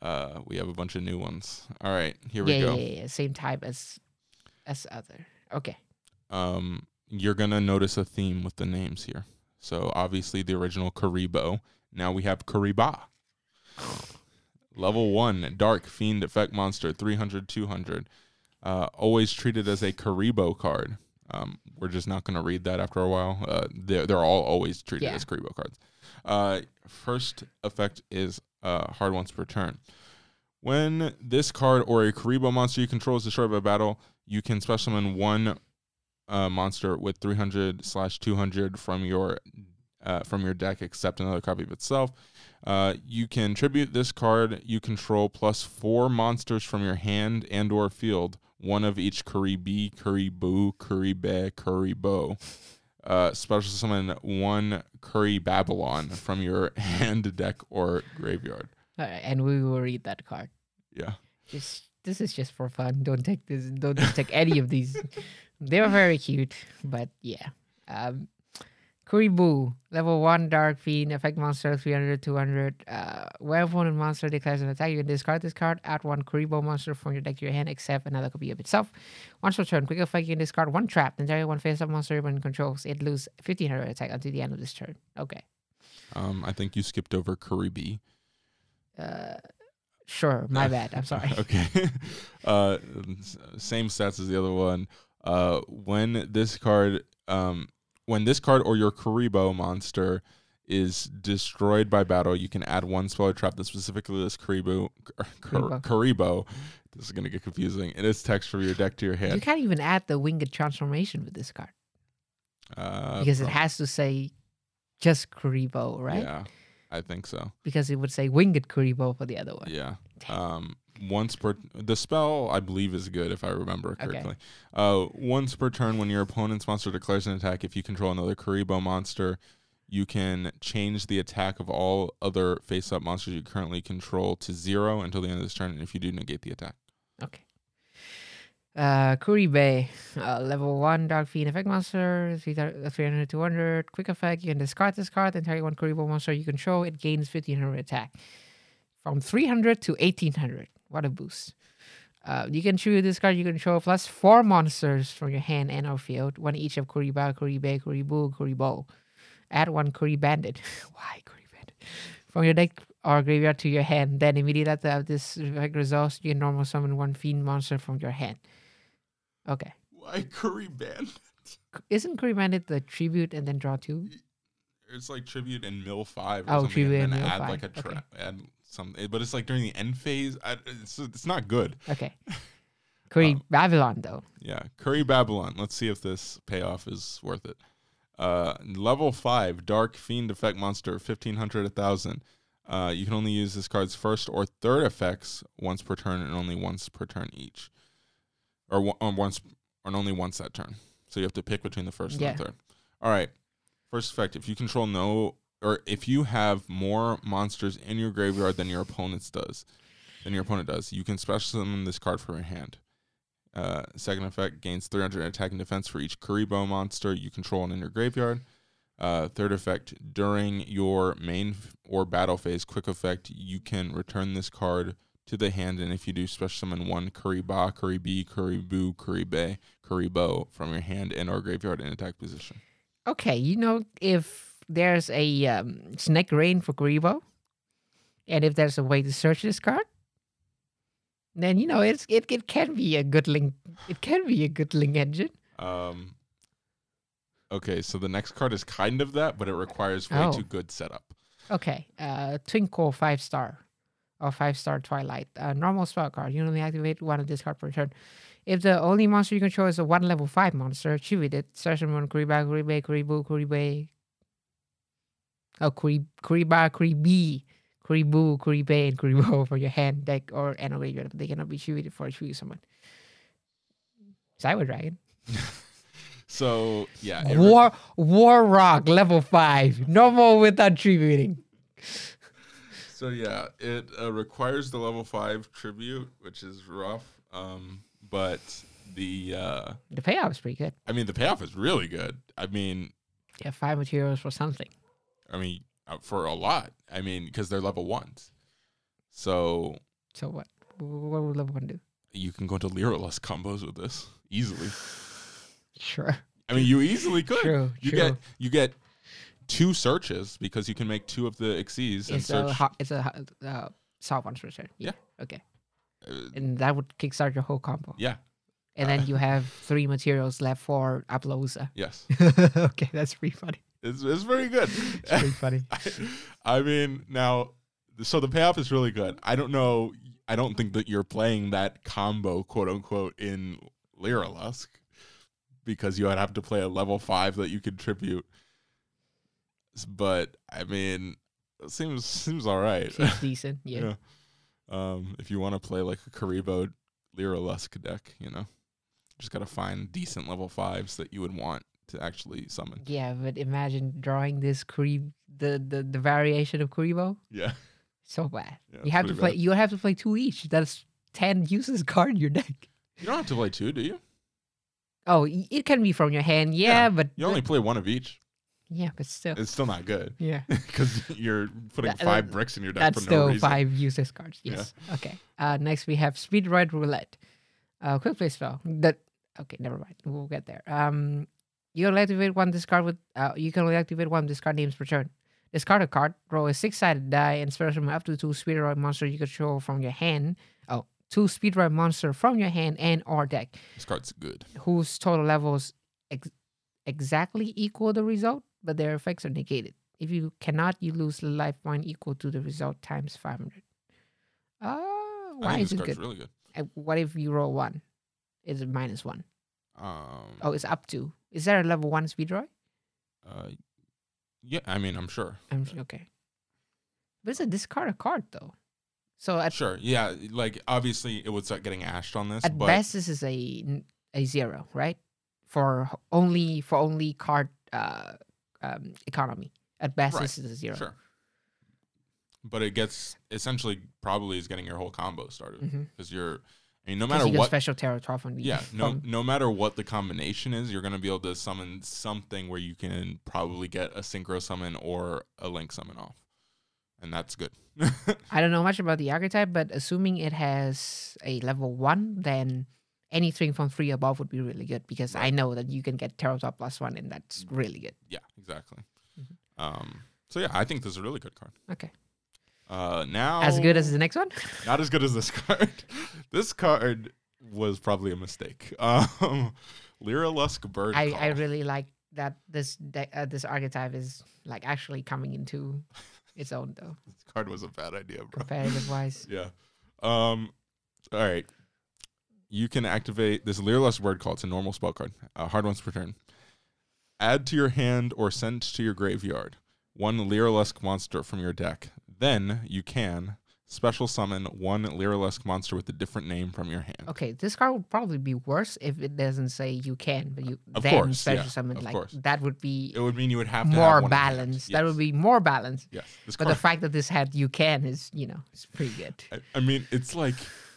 Uh, we have a bunch of new ones. All right, here yeah, we go. yeah, yeah, same type as as other. Okay. um, you're gonna notice a theme with the names here. So obviously the original Kuriboh. Now we have Kariba. Level one, Dark Fiend Effect Monster, 300, 200. Uh, always treated as a Kuriboh card. Um, we're just not gonna read that after a while. Uh, they're, they're all always treated Yeah. as Kuriboh cards. Uh, first effect is uh, hard once per turn. When this card or a Kuriboh monster you control is destroyed by battle, you can special summon one uh, monster with 300 slash 200 from your uh, from your deck, except another copy of itself. Uh, you can tribute this card you control plus four monsters from your hand and or field, one of each Kuribi, Kuribu, Kuribe, Kuribo. Uh, special summon one Kuribabylon from your [laughs] hand, deck, or graveyard. All right, and we will read that card. Yeah. Just this is just for fun. Don't take this. Don't take any of these. [laughs] They're very cute, but yeah. Um, Kuribu, level one Dark Fiend, effect monster 300, 200. Uh, when opponent monster declares an attack, you can discard this card, add one Kuriboh monster from your deck to your hand, except another copy of itself. Once per turn, quick effect, you can discard one trap, then target one face up monster when it controls. It loses 1500 attack until the end of this turn. Okay. Um, I think you skipped over Kuribi. Uh, sure, my bad. I'm sorry. [laughs] okay. [laughs] uh, same stats as the other one. Uh, when this card, um, when this card or your Kuriboh monster is destroyed by battle, you can add one spell or trap that specifically lists Kuriboh. [laughs] Kar- Kuriboh. Kuriboh. This is gonna get confusing. It is text from your deck to your hand. You can't even add the winged transformation with this card Uh, because it has to say just Kuriboh, right? Yeah, I think so. Because it would say winged Kuriboh for the other one. Yeah. Um, once per the spell I believe is good if I remember Okay. correctly. Uh, once per turn when your opponent's monster declares an attack, if you control another Kuriboh monster, you can change the attack of all other face-up monsters you currently control to zero until the end of this turn. And if you do, negate the attack. Okay. Uh, Kuribe, uh, level 1 Dark Fiend effect monster, 300, 300 200. Quick effect, you can discard this card and target one Kuriboh monster you control. It gains 1500 attack. From 300 to 1800. What a boost. Uh, you can choose this card you control plus four monsters from your hand and or field, one each of Kuriba, Kuribe, Kuribu, Kuribo. Add one Kuribandit. [laughs] Why Kuribandit? From your deck or graveyard to your hand. Then immediately after this effect resolves, you can normal summon one fiend monster from your hand. Okay. Why Curry Band? Isn't Kuribandit the tribute and then draw two? It's like tribute and mill five. Or Oh, something, tribute and and mill add five, like a okay. trap, add some, but it's like during the end phase. I, it's it's not good. Okay. Curry [laughs] Um, Babylon though. Yeah, Kuribabylon. Let's see if this payoff is worth it. Uh, level five, Dark Fiend effect monster, fifteen hundred, a thousand. Uh, you can only use this card's first or third effects once per turn, and only once per turn each, or, one, or once, or only once that turn. So you have to pick between the first Yeah. and the third. All right. First effect: if you control no, or if you have more monsters in your graveyard than your opponent's does, than your opponent does, you can special summon this card from your hand. Uh, second effect gains 300 attack and defense for each Kuriboh monster you control and in your graveyard. Uh, third effect during your main f- or battle phase, quick effect, you can return this card to the hand, and if you do, special summon one Kuriba, Kuribi, Kuribu, Kuribe, Kuribo from your hand and or graveyard in attack position. Okay, you know if there's a um, snake rain for Kuriboh, and if there's a way to search this card, then you know it's it, it can be a good link. It can be a good link engine. Um, okay, so the next card is kind of that, but it requires way Oh. too good setup. Okay, uh, Twinkle five star or five star Twilight. Uh, normal spell card. You only activate one of this card per turn. If the only monster you control is a one level five monster, tribute it. Search one Kuriba, Kuribe, Kuribu, Kuribe. Oh, Kuri, Kuriba, Kuribi, Kuribu, Kuribe, and Kuribo [laughs] for your hand, deck, or graveyard. They cannot be tributed for choosing someone. Cyber Dragon. So yeah, re- War War Rock level five. No more without tributing. [laughs] So yeah, it uh, requires the level five tribute, which is rough. Um, but the uh, The payoff is pretty good. I mean, the payoff is really good. I mean, Yeah, five materials for something. I mean, uh, for a lot. I mean, because they're level ones, so So what? What would level one do? you can go into Lyrilusc combos with this easily. Sure. I mean, you easily could. True. you true. get you get two searches because you can make two of the exes and search. a ho- it's a uh, solve once return. Yeah. Okay. uh, And that would kickstart your whole combo. yeah. And Uh, then you have three materials left for Applausa. Yes. [laughs] okay, that's pretty funny. It's, it's very good. It's pretty funny. [laughs] I, I mean, now, so the payoff is really good. I don't know. I don't think that you're playing that combo, quote unquote, in Lyrilusc because you would have to play a level five that you contribute. But I mean, it seems seems all right. Seems [laughs] decent. Yeah. Um, if you want to play like a Kuriboh Lyrilusc deck, you know, just gotta find decent level fives that you would want to actually summon. Yeah, but imagine drawing this Kuri the, the the variation of Kuriboh. Yeah. So bad. Yeah, you have to play. bad. You have to play two each. That's ten uses [laughs] card in your deck. You don't have to play two, do you? Oh, it can be from your hand. Yeah, Yeah, but You only play one of each. yeah, but still, It's still not good yeah, [laughs] because you're putting That- five that- bricks in your deck that's for no still reason. five useless cards. Yeah. Yes. Okay. Uh, next we have Speedroid Roulette. Uh, quick play spell. That okay. Never mind. We'll get there. Um, you can activate one discard with. Uh, you can only activate one discard names per turn. Discard a card. Roll a six-sided die and special summon up to two Speedroid monster you control from your hand. Oh, two Speedroid monster from your hand and or deck. This card's good. whose total levels ex- exactly equal the result, but their effects are negated. If you cannot, you lose life point equal to the result times 500. Uh, I why think is this it card's good? really good. Uh, what if you roll one? Is it minus one? Um, Oh, it's up to. Is there a level one speed uh, yeah, I mean, I'm sure. I'm s- okay. But it's a discard a card though. So at, Sure, yeah. Like obviously, it would start getting ashed on this, at but best, this is a a zero, right? For only for only card uh, um, economy. At best, Right, this is a zero. sure. But it gets essentially probably is getting your whole combo started because you're. I mean, no matter what special top from the Yeah, [laughs] no, no matter what the combination is, you're gonna be able to summon something where you can probably get a synchro summon or a link summon off, and that's good. [laughs] I don't know much about the archetype, but assuming it has a level one, then anything from three above would be really good because I know that you can get top plus one, and that's really good. yeah, exactly. Mhm. Um, so yeah, I think this is a really good card. Okay, Uh, now as good as the next one. [laughs] not as good as this card. [laughs] this card was probably a mistake. [laughs] Um, Lyrilusc Bird. I, Call. I really like that this de- uh, this archetype is like actually coming into its own though, this card was a bad idea, bro. competitive wise. Yeah. Um. All right. You can activate this Lyrilusc word call. It's a normal spell card. Uh, hard ones per turn. Add to your hand or send to your graveyard one Lyrilusc monster from your deck. Then you can special summon one Lyrilusc monster with a different name from your hand. Okay, this card would probably be worse if it doesn't say you can, but you Of then course, special yeah, summon. of like course. that would be It would mean you would have have more in hand. That would be more balanced. yes. This But card, the fact that this had you can is, you know, it's pretty good. I, I mean, it's like,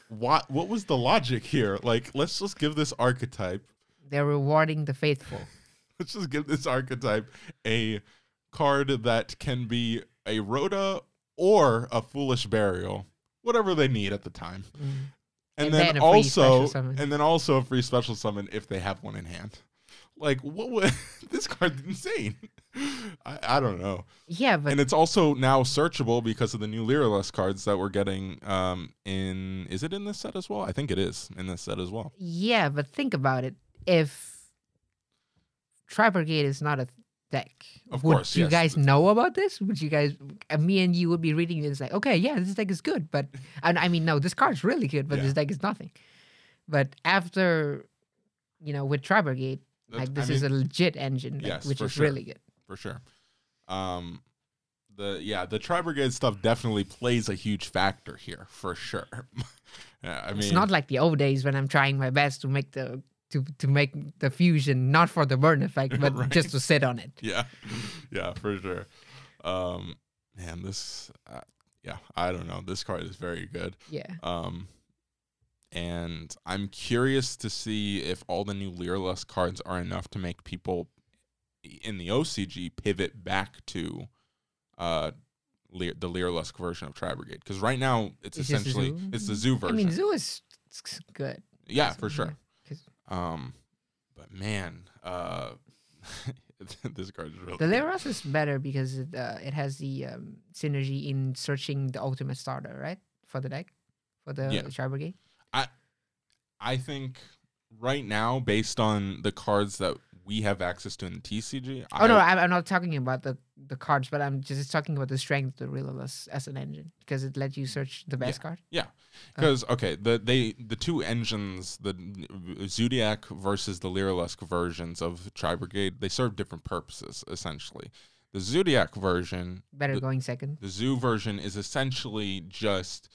what? What was the logic here? Like, let's just give this archetype They're rewarding the faithful. [laughs] let's just give this archetype a card that can be a Rhoda or a Foolish Burial, whatever they need at the time. Mm. And, And then, then a free special also, and then also a free special summon if they have one in hand. Like what would [laughs] this card's insane? I, I don't know. Yeah, but and it's also now searchable because of the new Lyrilusc cards that we're getting um in is it in this set as well? I think it is in this set as well. yeah, but think about it. If Tri Brigade is not a deck, Of would course, you yes. guys know about this? Would you guys, uh, me and you would be reading this like, okay, yeah, this deck is good, but [laughs] and I mean, no, this card's really good, but Yeah. this deck is nothing. But after, you know, with Tri Brigade, That's- like I this is a legit engine, like, Yes, which is sure. really good. for sure. Um, the yeah, the Tri Brigade stuff definitely plays a huge factor here for sure. [laughs] yeah, I mean, it's not like the old days when I'm trying my best to make the to to make the fusion not for the burn effect, but [laughs] Right. just to sit on it. [laughs] yeah, yeah, for sure. Um, man, this, uh, yeah, I don't know. This card is very good. Yeah. Um, and I'm curious to see if all the new Lyrilusc cards are enough to make people in the OCG pivot back to uh Lear, the Lyrilusc version of Tri Brigade because right now it's, It's essentially it's the Zoo version. I mean, Zoo is good. yeah, for sure. Um, but man, uh, [laughs] this card is really The Leros is better because it, uh, it has the um, synergy in searching the ultimate starter, right? For the deck, for the Yeah. Tri Brigade. I think right now, based on the cards that we have access to in the TCG, Oh no, I- I'm, I'm not talking about the, the cards, but I'm just talking about the strength of the Relentless as an engine because it lets you search the best card. Yeah, oh. because okay, the they the two engines, the Zoodiac versus the Lyrilusc versions of Tri Brigade, they serve different purposes essentially. The Zoodiac version, Better The- going second. the Zoo version, is essentially just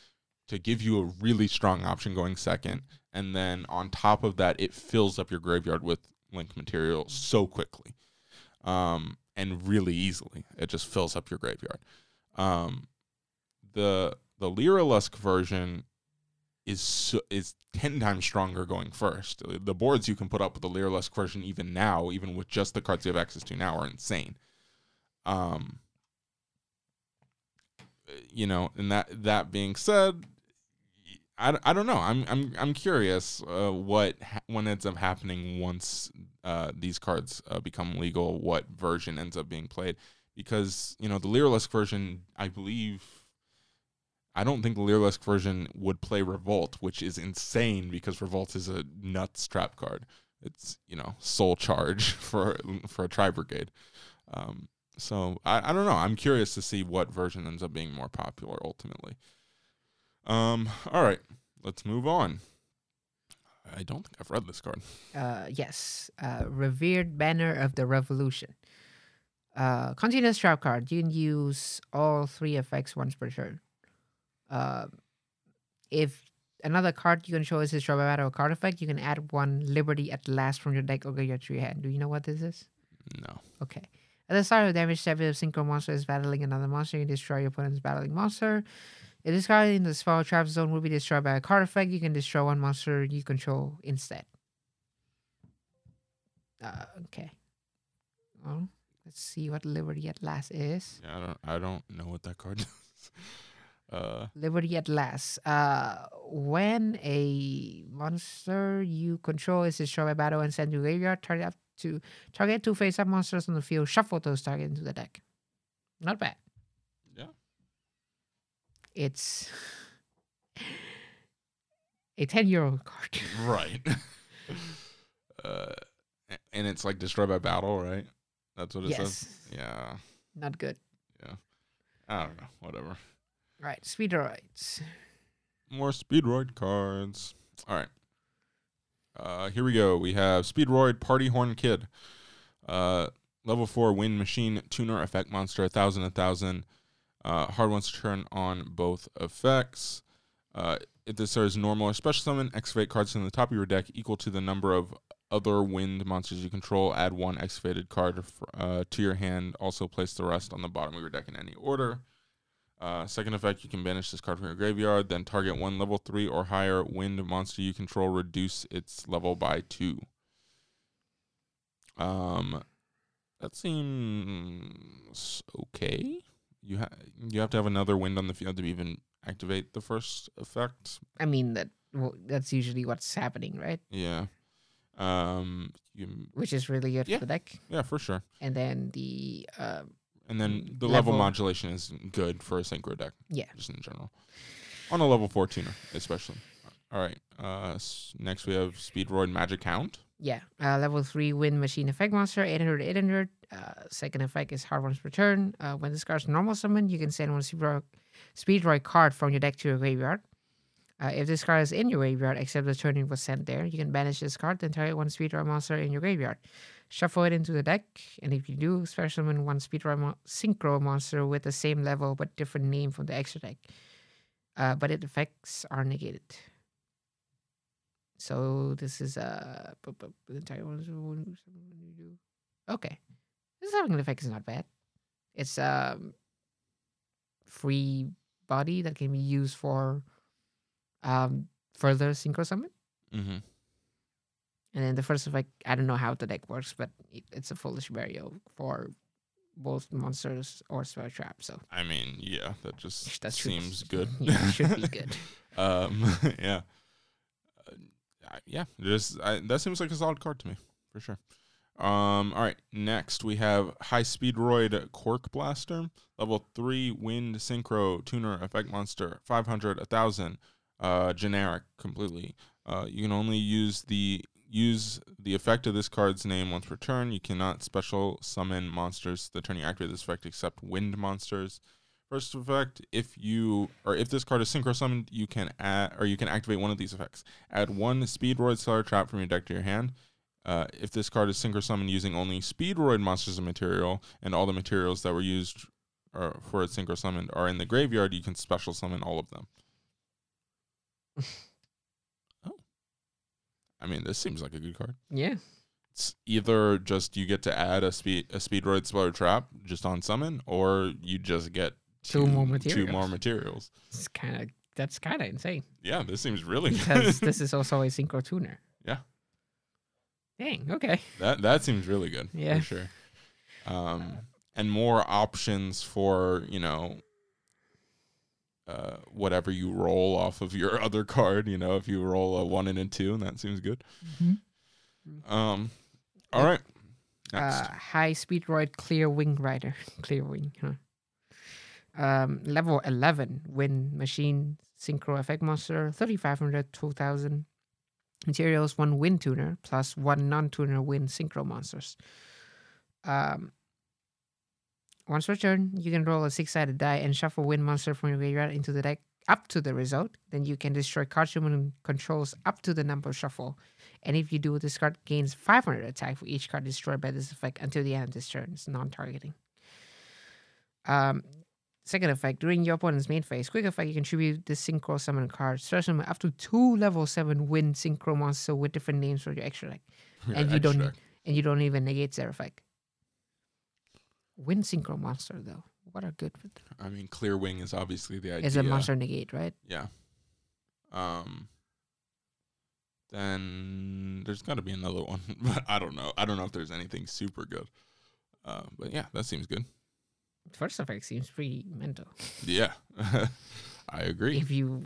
to give you a really strong option going second, and then on top of that, it fills up your graveyard with link material so quickly, um, and really easily. It just fills up your graveyard. Um, the the Lyrilusc version is so, is ten times stronger going first. The boards you can put up with the Lyrilusc version even now, even with just the cards you have access to now, are insane. Um, you know, and that that being said, I, I don't know. I'm I'm I'm curious uh, what ha- what ends up happening once uh, these cards uh, become legal. What version ends up being played? Because you know the Lyrilusc version, I believe. I don't think the Lyrilusc version would play Revolt, which is insane because Revolt is a nuts trap card. It's you know soul charge [laughs] for for a Tri Brigade. Um, so I, I don't know. I'm curious to see what version ends up being more popular ultimately. Um, all right, let's move on. I don't think I've read this card. Uh, yes, uh, revered banner of the revolution. Uh, continuous trap card. You can use all three effects once per turn. Uh, if another card you can show is a draw by battle card effect, you can add one Liberty at last from your deck or your hand. Do you know what this is? No. Okay. At the start of damage step, if a synchro monster is battling another monster, you destroy your opponent's battling monster. If this card in the spell trap zone will be destroyed by a card effect, you can destroy one monster you control instead. Uh, okay. Well, let's see what Liberty at Last is. Yeah, I don't. I don't know what that card [laughs] does. Uh, Liberty at Last. Uh, when a monster you control is destroyed by battle and sent to graveyard, target up to target two face-up monsters on the field. Shuffle those targets into the deck. Not bad. It's a ten euro card. right. [laughs] uh, and it's like destroyed by battle, right? That's what it says. Yeah. not good. Yeah. I don't know. Whatever. Right, Speedroids. More Speedroid cards. All right. Uh, here we go. We have Speedroid Party Horn Kid. Uh, level 4 Wind Machine Tuner Effect Monster. a 1,000, a 1,000. Uh, hard ones to turn on both effects. Uh, if this is normal or special summon, excavate cards from the top of your deck equal to the number of other wind monsters you control. Add one excavated card uh, to your hand. Also place the rest on the bottom of your deck in any order. Uh, second effect, you can banish this card from your graveyard, then target one level 3 or higher wind monster you control, reduce its level by 2. Um, that seems okay. You, ha- you have to have another wind on the field to even activate the first effect. I mean that. Well, that's usually what's happening, right? Yeah. Um, you, Which is really good Yeah. for the deck. yeah, for sure. And then the uh, And then the level, level- modulation is good for a synchro deck. Yeah. Just in general. On a level 14er, especially. All right. Uh, s- next we have Speedroid Magic Hound. Yeah, uh, level 3 wind machine effect monster, 800 800. Uh, second effect is hard ones Return. Uh, when this card's normal summon, you can send one Speedroid, Speedroid card from your deck to your graveyard. Uh, if this card is in your graveyard, except the turn it was sent there, you can banish this card, then target one speed Speedroid monster in your graveyard. Shuffle it into the deck, and if you do, special summon one Speedroid mo- Synchro monster with the same level but different name from the extra deck. Uh, but its effects are negated. So this is uh bu- bu- the entire one. is one- something. Okay, this having effect is not bad. It's um free body that can be used for um further synchro summon. Mm-hmm. And then the first effect, I don't know how the deck works, but it, it's a foolish burial for both monsters or spell trap. So I mean, yeah, that just That seems [laughs] good. yeah, it should be [laughs] good. um, [laughs] yeah, yeah. Just I, that seems like a solid card to me for sure. Um, all right, next we have Hi-Speedroid Cork Blaster, level three Wind Synchro Tuner Effect Monster, five hundred, a thousand, uh, generic completely. Uh, you can only use the use the effect of this card's name once per turn. You cannot special summon monsters the turn you activate this effect except wind monsters. First effect, if you or if this card is synchro summoned, you can add or you can activate one of these effects. Add one Speedroid Stellar Trap from your deck to your hand. Uh, if this card is synchro summoned using only Speedroid monsters of material, and all the materials that were used uh, for its synchro summoned are in the graveyard, you can special summon all of them. [laughs] oh, I mean, this seems like a good card. Yeah. It's either just you get to add a speed a Speedroid Stellar Trap just on summon, or you just get Two more materials. Two more materials. It's kind of that's kind of insane Yeah, this seems really [laughs] because good. this is also a synchro tuner. Yeah. Dang. Okay. that that seems really good. Yeah. for sure. Um, and more options for you know, uh, whatever you roll off of your [laughs] other card. You know, if you roll a one and a two, and that seems good. Um, all right. Next. Uh, Hi-Speedroid clear wing rider. [laughs] clear wing. Huh. Um, level eleven wind machine synchro effect monster 3500 2000 materials one wind tuner plus one non-tuner wind synchro monsters. Um once per turn you can roll a six-sided die and shuffle wind monster from your graveyard into the deck up to the result. Then you can destroy cards human controls up to the number shuffle. And if you do this card gains 500 attack for each card destroyed by this effect until the end of this turn. It's non-targeting. Um Second effect, during your opponent's main phase, quick effect, you contribute the synchro summon card. Special summon up to two level seven wind synchro monsters with different names for your extra deck. [laughs] Your and you don't deck. and you don't even negate their effect. Wind synchro monster though. What are good with I mean, Clear Wing is obviously the idea. is a monster negate, right? Yeah. Um. Then there's got to be another [laughs] one, but I don't know. I don't know if there's anything super good. Uh, but yeah, that seems good. First effect seems pretty mental. Yeah, [laughs] I agree. If you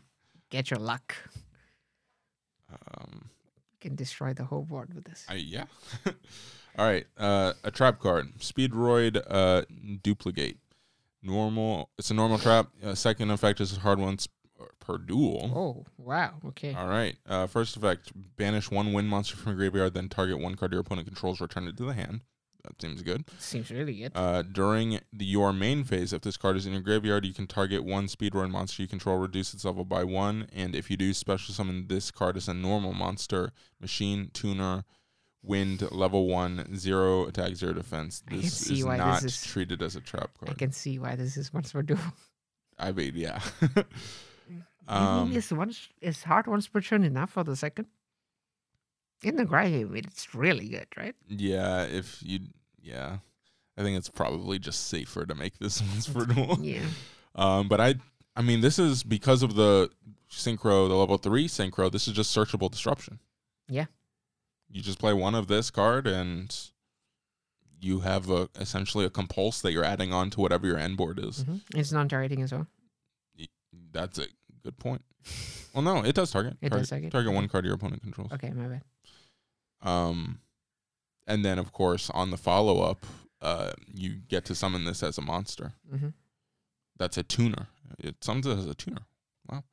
get your luck, Um, you can destroy the whole board with this. I yeah. [laughs] All right, uh, a trap card, Speedroid uh, Duplicate. Normal. It's a normal trap. Uh, second effect is a hard one per duel. Oh wow, okay. All right. Uh, first effect: banish one wind monster from your graveyard, then target one card your opponent controls, return it to the hand. That seems good. Seems really good. Uh, during the your main phase, if this card is in your graveyard, you can target one Speedroid monster you control, reduce its level by one, and if you do special summon this card as a normal monster, machine tuner, wind level one, zero attack, zero defense. This see is why this not is- treated as a trap card. I can see why this is once per duel. I mean, yeah. [laughs] Um, mean, is once is hard once per turn enough for the second? In the game, it's really good, right? yeah. If you, yeah, I think it's probably just safer to make this [laughs] once for [laughs] duel. Yeah. Um, but I, I mean, this is because of the synchro, the level three synchro. This is just searchable disruption. Yeah. You just play one of this card, and you have a essentially a compulse that you're adding on to whatever your end board is. Mhm. It's non-targeting as well. That's a good point. Well, no, it does target. It does target, Target one card your opponent controls. Okay, my bad. Um, and then of course on the follow up, uh, you get to summon this as a monster. hmm That's a tuner. It summons it as a tuner. Wow.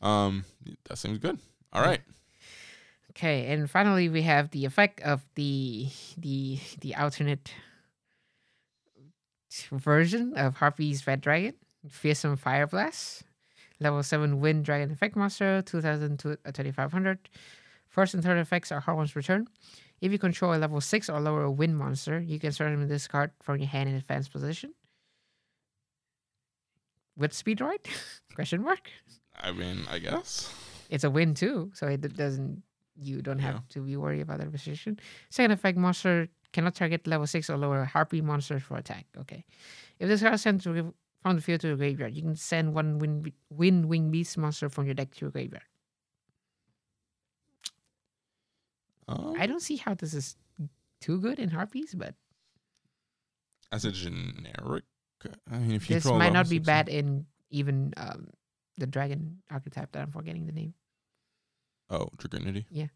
Um, that seems good. All right. Okay, and finally we have the effect of the the the alternate version of Harpie's Red Dragon, Fearsome Fire Blast, level seven Wind Dragon effect monster, 2000 to uh, 2500. First and third effects are hard ones per. If you control a level six or lower wind monster, you can summon this card from your hand in advanced position. With Speedroid? [laughs] Question mark. I mean, I guess. It's a win too, so it doesn't. You don't have Yeah. to be worried about the position. Second effect, monster cannot target level six or lower harpy monsters for attack. Okay, if this card is sent to, from the field to the graveyard. You can send one wind, wind wing beast monster from your deck to your graveyard. Um, I don't see how this is too good in harpies, but as a generic, I mean, if you this might not be 16 bad in even um, the dragon archetype that I'm forgetting the name. Oh, Dragunity. Yeah.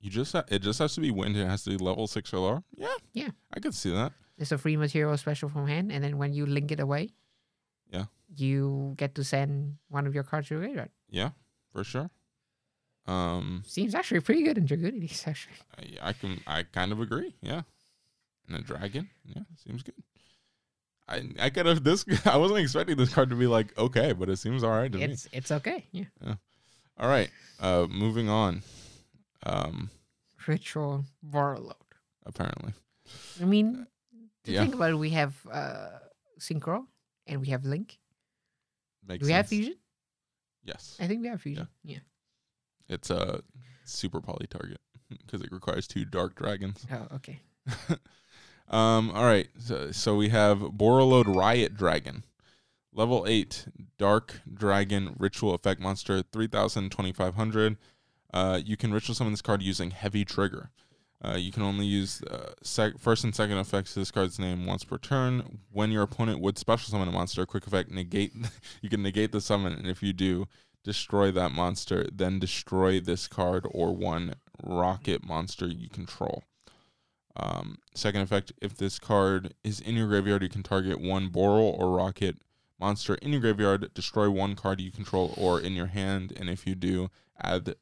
You just ha- it just has to be wind. It has to be level six or lower. Yeah. Yeah. I could see that. It's a free material special from hand, and then when you link it away, Yeah. you get to send one of your cards to your graveyard. Yeah, for sure. Um, Seems actually pretty good in Dragunity, actually. I, I can I kind of agree. Yeah, and a dragon. Yeah, seems good. I I could have this. [laughs] I wasn't expecting this card to be like okay, but it seems all right to me. It's it's okay. Yeah. yeah. All right. Uh, moving on. Um, Ritual Warlord. apparently. I mean, to yeah. think about it, we have uh, Synchro and we have Link. Makes Do we have. Fusion? Yes. I think we have Fusion. Yeah. It's a super poly target [laughs] because it requires two dark dragons. Oh, okay. [laughs] um. All right. So, so we have Borreload Riot Dragon, level eight, Dark Dragon Ritual Effect Monster, three thousand twenty five hundred. Uh, you can ritual summon this card using Heavy Trigger. Uh, you can only use uh, sec- first and second effects to this card's name once per turn. When your opponent would special summon a monster, quick effect negate. [laughs] you can negate the summon, and if you do, destroy that monster. Then destroy this card or one Rokket monster you control. Um, second effect: if this card is in your graveyard, you can target one Borrel or Rokket monster in your graveyard, destroy one card you control or in your hand, and if you do, add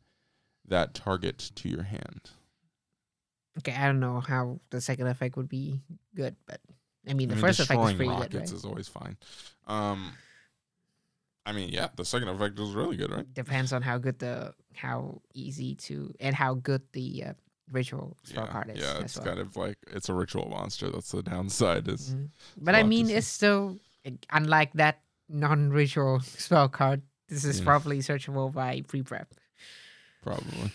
that target to your hand. Okay, I don't know how the second effect would be good, but I mean, the I mean, first effect is pretty Rokkets good, right? is always fine. Um, I mean, yeah, the second effect is really good, right? Depends on how good the how easy to and how good the uh, ritual spell yeah, card is. yeah, it's well. kind of like it's a ritual monster. That's the downside. Is Mhm. But I mean, it's still unlike that non-ritual [laughs] spell card. This is Yeah. probably searchable by pre-prep. probably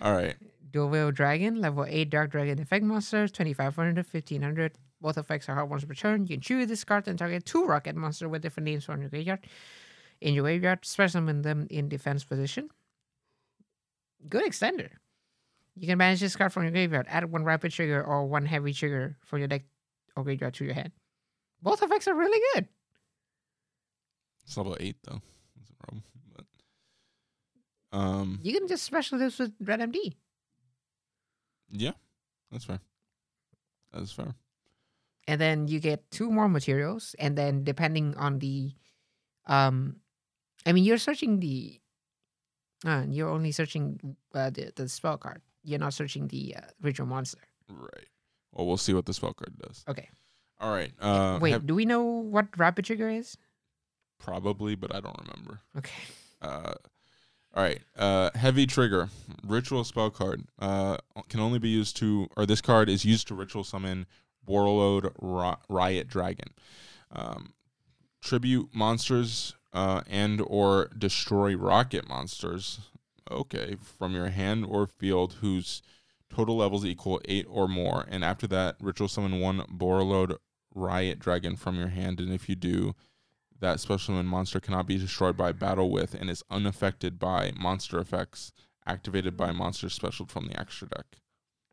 all right. Dual Dragon, level 8 Dark Dragon effect monsters, 2500 to 1500. Both effects are hard ones per turn. You can choose this card and target two Rokket monsters with different names from your graveyard. In your graveyard, special them in defense position. Good extender. You can manage this card from your graveyard. Add one rapid trigger or one heavy trigger from your deck or graveyard to your hand. Both effects are really good. It's level eight though. That's a problem. But, um, You can just special this with Red MD. yeah, that's fair. That's fair. and then you get two more materials and then depending on the um i mean you're searching the uh, you're only searching uh, the, the spell card you're not searching the uh, ritual monster Right. Well, we'll see what the spell card does. okay All right. Uh, wait have- do we know what rapid trigger is probably, but I don't remember. okay Uh, all right. Uh, heavy trigger, ritual spell card. Uh, can only be used to, or this card is used to ritual summon Ri- Riot Dragon. Um, tribute monsters uh, and or destroy Rokket monsters. Okay, from your hand or field whose total levels equal eight or more, and after that, ritual summon one Borreload Riot Dragon from your hand, and if you do, that special summon monster cannot be destroyed by battle with and is unaffected by monster effects activated by monsters special from the extra deck.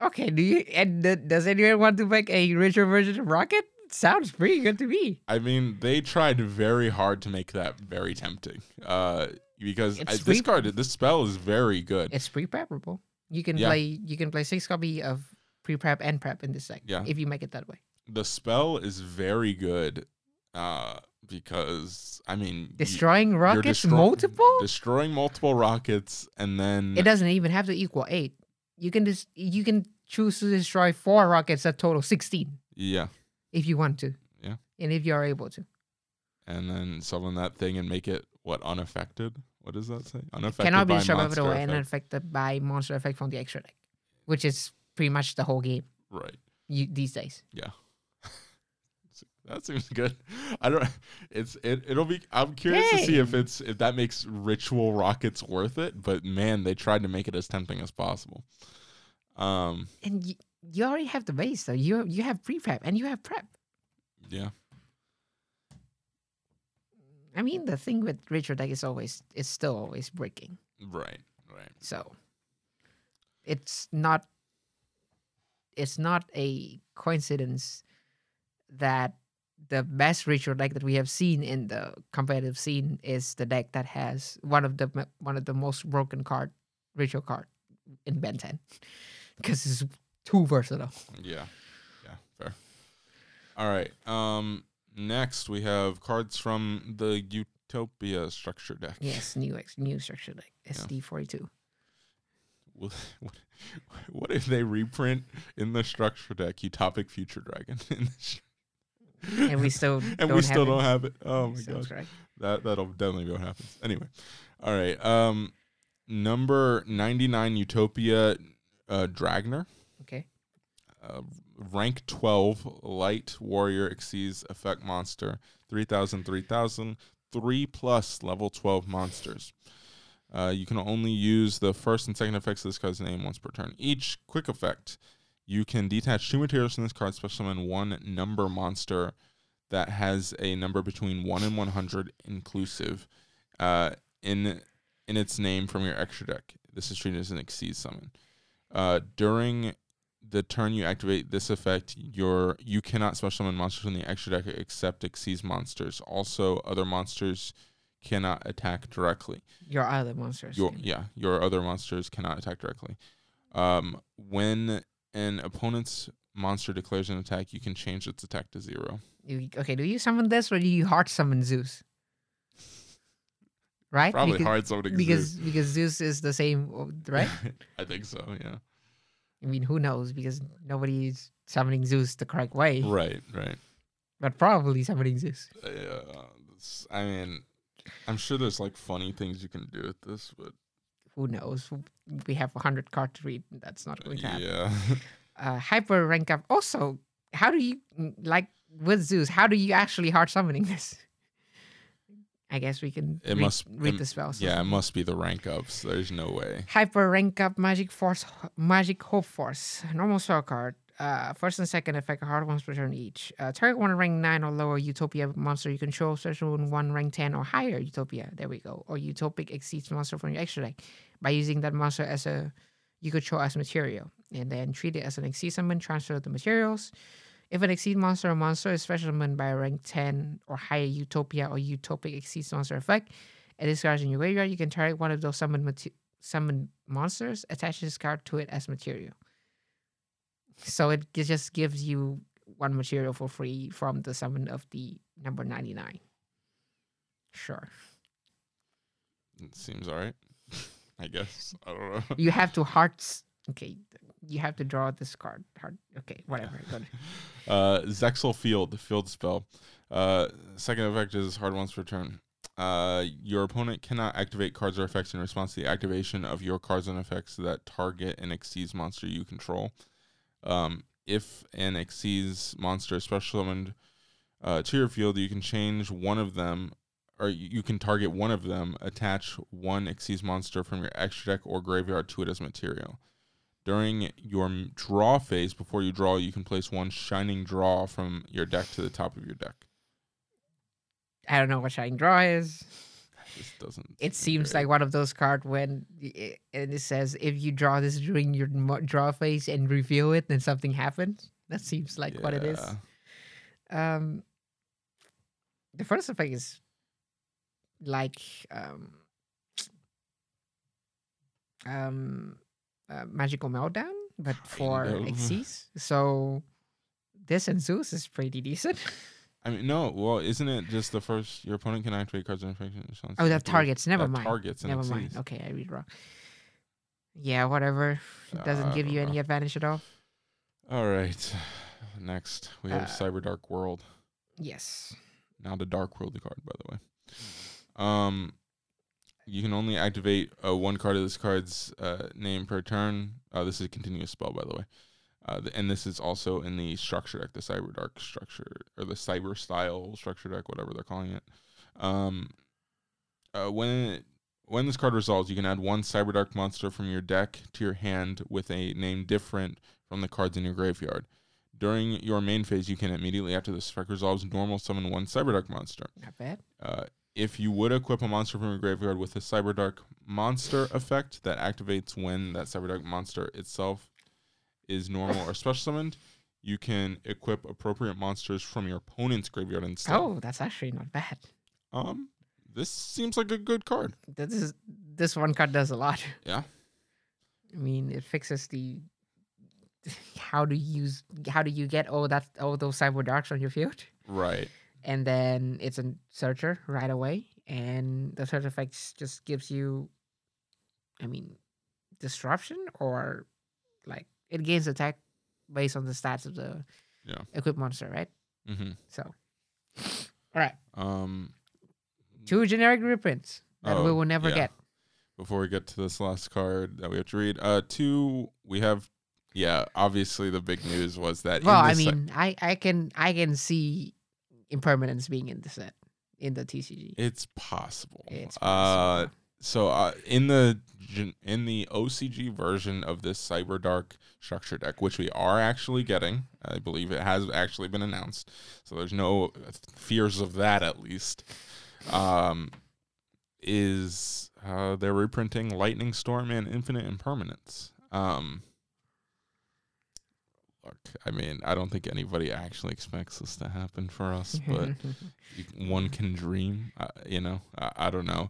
okay do you and th- does anyone want to make a ritual version of Rokket sounds pretty good to me I mean, they tried very hard to make that very tempting. Uh, because I, this card, this spell is very good. it's pre-preppable you can Yeah. play you can play six copy of pre-prep and prep in this deck Yeah. if you make it that way The spell is very good. Uh, because I mean, destroying you're Rokkets destro- multiple destroying multiple Rokkets, and then It doesn't even have to equal eight. You can just you can choose to destroy four Rokkets that total sixteen yeah, if you want to. Yeah. And if you are able to. and then summon that thing and make it what unaffected. What does that say? Unaffected Cannot be by monster and affected by monster effect from the extra deck. Which is pretty much the whole game Right. you, these days. Yeah. [laughs] that seems good. [laughs] I don't it's it it'll be I'm curious to see if it's if that makes ritual Rokkets worth it, but man, they tried to make it as tempting as possible. Um And you, you already have the base So You you have pre prep and you have prep. yeah. I mean, the thing with Ritual deck is always it's still always breaking. Right, right. So it's not it's not a coincidence that the best ritual deck that we have seen in the competitive scene is the deck that has one of the one of the most broken card ritual card in Ben 10 because it's too versatile. Yeah, yeah, fair. All right. Um, next we have cards from the Utopia structure deck. Yes, new ex- new structure deck SD42. What, what, what if they reprint in the structure deck Utopic Future Dragon? in the sh- And we still [laughs] and don't we still have it. don't have it. Oh my Sounds gosh. That that'll definitely be what happens. Anyway, all right. Um, number ninety nine Utopia, uh, Dragonar. Uh, rank twelve light warrior Xyz effect monster 3000, 3000, 3 plus level twelve monsters. Uh, you can only use the first and second effects of this card's name once per turn. Each quick effect, you can detach two materials from this card, special summon one number monster that has a number between one and one hundred inclusive, uh, in in its name from your extra deck. This is treated as an Xyz summon. Uh, during the turn you activate this effect, your you cannot special summon monsters from the extra deck except Xyz monsters. Also, other monsters cannot attack directly. Your other monsters. Your yeah, your other monsters cannot attack directly. Um, when an opponent's monster declares an attack, you can change its attack to zero. You, okay, do you summon this or do you heart summon Zeus? Right? Probably because, hard something because because Zeus is the same, uh, right? [laughs] I think so. Yeah. I mean, who knows? Because nobody's summoning Zeus the correct way, Right. Right. but probably summoning Zeus. Yeah. this- I mean, I'm sure there's like funny things you can do with this, but Who knows? We have a hundred card to read. That's not going to happen. yeah. [laughs] Uh, hyper rank up. Also, how do you like with Zeus? How do you actually heart summoning this? I guess we can It read, must- read it- the spells. yeah, it must be the rank ups. There's no way. Hyper rank up Magic Force, Magic Hope Force. Normal spell card. Uh, first and second effect, hard ones per turn each. Uh, target one rank 9 or lower Utopia monster you control, special one, one rank 10 or higher Utopia. There we go. Or Utopic Xyz monster from your extra deck by using that monster as a you control as material. And then treat it as an Xyz summon, transfer the materials. If an Xyz monster or monster is special summoned by a rank 10 or higher Utopia or Utopic Xyz monster effect, and it is cards in your graveyard. You can target one of those summoned mate- summon monsters, attach this card to it as material. So it just gives you one material for free from the summon of the number 99. Sure. It seems all right. [laughs] I guess. I don't know. You have to hearts. Okay. You have to draw this card. Heart. Okay. Whatever. [laughs] Uh, Zexal Field, the field spell. Uh, second effect is hard once per turn. Uh, your opponent cannot activate cards or effects in response to the activation of your cards and effects that target an Xyz monster you control. Um, if an Xyz monster is special summoned uh, to your field, you can change one of them, or you you can target one of them, attach one Xyz monster from your extra deck or graveyard to it as material. During your draw phase, before you draw, you can place one shining draw from your deck to the top of your deck. I don't know what Shining Draw is. This doesn't. It seem seems great. like one of those cards when i- and it says if you draw this during your draw phase and reveal it, then something happens. That seems like what it is. Um, the first effect is like um, [tsk] um, uh, magical meltdown, but for. Xyz. [laughs] So this and Zeus is pretty decent. [laughs] I mean, no. Well, isn't it just the first? Your opponent can activate cards and effects in response. Oh, that the- targets. Never that mind. Targets Never mind. Okay, I read wrong. Yeah, whatever. It doesn't I give you don't any advantage at all. All right. Next, we have Uh, Cyber Dark World. Yes. Not a Dark World card, by the way. Um, you can only activate uh, one card of this card's uh, name per turn. Uh, this is a continuous spell, by the way. Uh, th- and this is also in the structure deck, the Cyber Dark structure, or the Cyber Style structure deck, whatever they're calling it. Um, uh, when it, when this card resolves, you can add one Cyber Dark monster from your deck to your hand with a name different from the cards in your graveyard. During your main phase, you can immediately after this effect resolves normal summon one Cyber Dark monster. Not bad. Uh, if you would equip a monster from your graveyard with a Cyber Dark monster effect that activates when that Cyber Dark monster itself is normal or special summoned, you can equip appropriate monsters from your opponent's graveyard instead. Oh, that's actually not bad. Um, this seems like a good card. This is this one card does a lot. Yeah. I mean, it fixes the how to use how do you get all that all those cyber darks on your field, Right. And then it's a searcher right away, and the search effects just gives you, I mean, disruption or like it gains attack based on the stats of the Yeah. equipped monster, right? Mm-hmm. So, all right, Um, two generic reprints that we Oh, will never yeah. get. before we get to this last card that we have to read, uh, two we have. Yeah, obviously the big news was that. Well, I this se- mean, I I can I can see impermanence being in the set in the TCG. it's possible. It's Uh, possible. so uh, in the in the OCG version of this Cyber Dark structure deck, which we are actually getting, I believe it has actually been announced. So there's no fears of that at least. Um, is uh, they're reprinting Lightning Storm and Infinite Impermanence. Um, I mean, I don't think anybody actually expects this to happen for us, but [laughs] you, one can dream. Uh, you know, I, I don't know.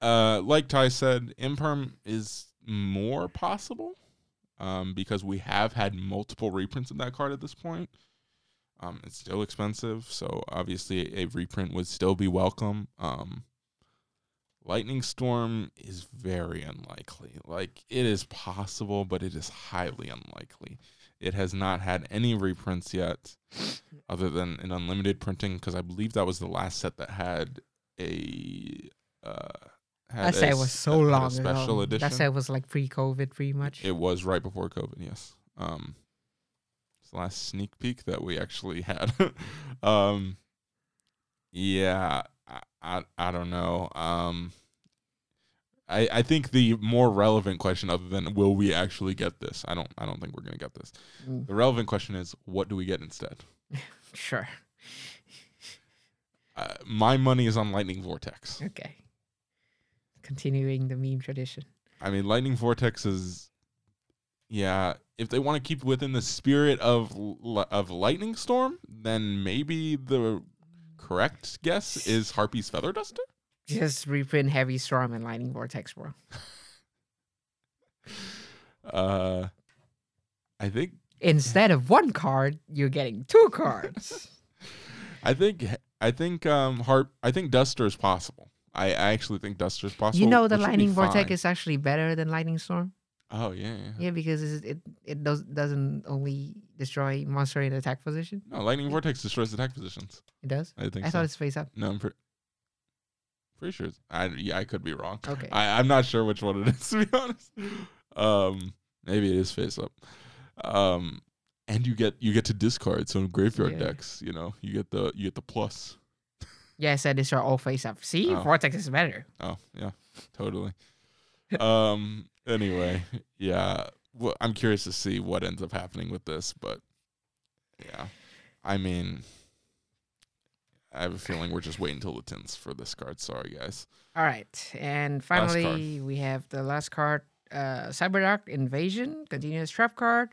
Uh, like Ty said, imperm is more possible, um, because we have had multiple reprints of that card at this point. Um, it's still expensive, so obviously a reprint would still be welcome. Um, Lightning Storm is very unlikely. Like it is possible, but it is highly unlikely. It has not had any reprints yet, other than an unlimited printing, because I believe that was the last set that had a. Uh, had That set was so had long special ago. edition. That set was like pre-COVID, pretty much. It was right before COVID, yes. Um, it's the last sneak peek that we actually [laughs] had. um, yeah, I, I, I don't know. Um, I, I think the more relevant question, other than will we actually get this, I don't, I don't think we're gonna get this. Mm, The relevant question is, what do we get instead? [laughs] sure. Uh, my money is on Lightning Vortex. Okay. Continuing the meme tradition. I mean, Lightning Vortex is, yeah. If they want to keep within the spirit of of Lightning Storm, then maybe the correct guess is Harpie's Feather Duster. Just reprint Heavy Storm and Lightning Vortex, bro. [laughs] Uh, I think Instead of one card, you're getting two cards. [laughs] I think I think um Harp I think Duster is possible. I, I actually think Duster is possible. you know the which would be Lightning Vortex fine. is actually better than Lightning Storm. Oh yeah, yeah. Yeah, because it it does doesn't only destroy monster in attack position. No, Lightning Vortex destroys attack positions. It does. I think I so. thought it's face up. no, I'm pre- pretty sure. It's, I yeah, I could be wrong. Okay. I, I'm not sure which one it is [laughs] to be honest. Um, maybe it is face up. Um, and you get you get to discard some graveyard Yeah. decks. You know, you get the you get the plus. Yeah, I said destroy all face up. See, Oh. Vortex is better. Oh yeah, totally. um. Anyway, yeah. Well, I'm curious to see what ends up happening with this, but yeah, I mean, I have a feeling we're just waiting till the tins for this card. Sorry, guys. All right, and finally we have the last card, uh, Cyberdark Invasion, continuous trap card.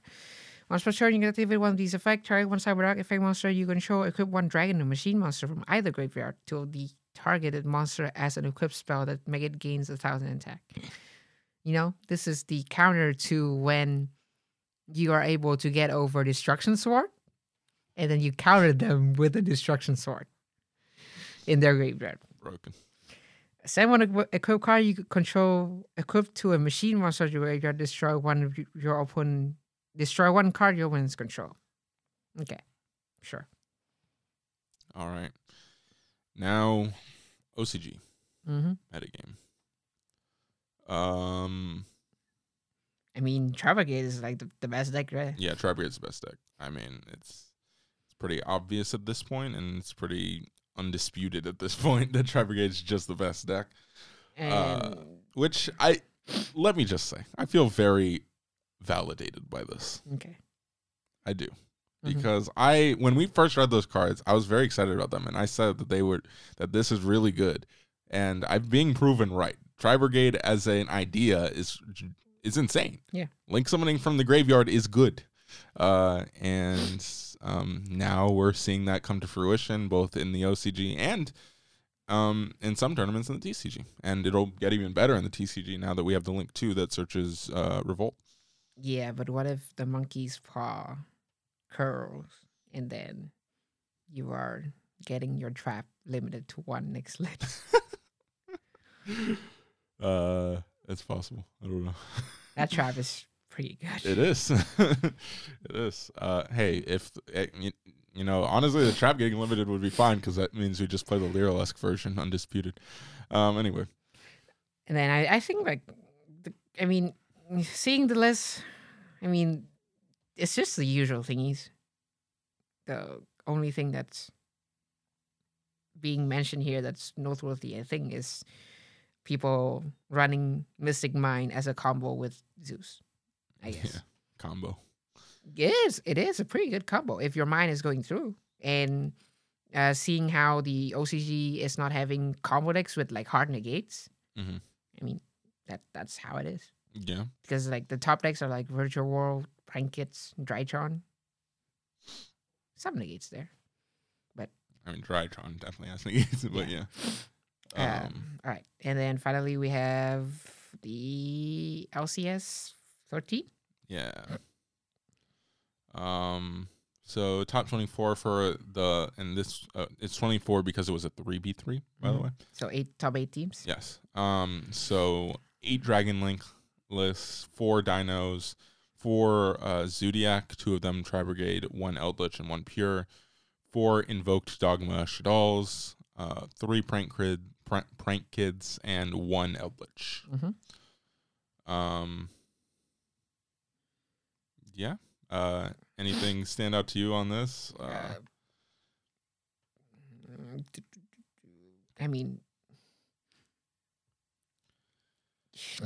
Once per turn, you can activate one of these effects. Target one Cyberdark effect monster you control. Equip one dragon or machine monster from either graveyard to the targeted monster as an equipped spell that make it gains a thousand attack. You know, this is the counter to when you are able to get over Destruction Sword, and then you counter them with a Destruction Sword in their graveyard. Broken. Send one equi- equipped card you control equipped to a machine monster you graveyard. Destroy one of your opponent. Destroy one card your opponent's control. Okay, sure. All right. Now, OCG Mm-hmm. metagame. Um. I mean, Tri Brigade is like the, the best deck, right? Yeah, Tribrigade's the best deck. I mean, it's it's pretty obvious at this point, and it's pretty undisputed at this [laughs] point that Tribrigade's just the best deck. Uh, Which I let me just say, I feel very validated by this. okay, I do. Mhm. because I when we first read those cards, I was very excited about them, and I said that they were that this is really good, and I'm being proven right. Tri Brigade as an idea is is insane. Yeah. Link summoning from the graveyard is good, uh, and um, now we're seeing that come to fruition both in the OCG and um, in some tournaments in the TCG, and it'll get even better in the TCG now that we have the Link two that searches uh, Revolt. Yeah, but what if the monkey's paw curls and then you are getting your trap limited to one next lit? [laughs] Uh, it's possible. I don't know. that trap is [laughs] pretty good. It is. [laughs] it is. Uh, hey, if eh, you, you know, honestly, the trap getting limited would be fine because that means we just play the Lyrilusc version, undisputed. Um, anyway, And then I, I think like, the, I mean, seeing the list, I mean, it's just the usual thingies. The only thing that's being mentioned here that's noteworthy, I think, is people running Mystic Mind as a combo with Zeus. I guess Yeah. combo. it is. It is a pretty good combo if your mind is going through and uh, seeing how the OCG is not having combo decks with like hard negates. Mhm. I mean, that that's how it is Yeah. because like the top decks are like Virtual World, Prank-Kids, Drytron. Some negates there. But I mean, Drytron definitely has negates, [laughs] but yeah. Um, Um, all right, and then finally we have the LCS thirteen. Yeah. Um. So top twenty four for the and this uh, it's twenty four because it was a three v three by the Mhm. way. So eight top eight teams. Yes. Um. So eight Dragon Link lists, four Dinos, four uh, Zoodiac, two of them Tri Brigade, one Eldritch, and one Pure, four Invoked Dogma Shaddolls, uh, three Prank Kid, prank, prank Kids, and one Eldritch. Mhm. Um. Yeah. Uh. Anything stand out to you on this? [laughs] Uh, I mean,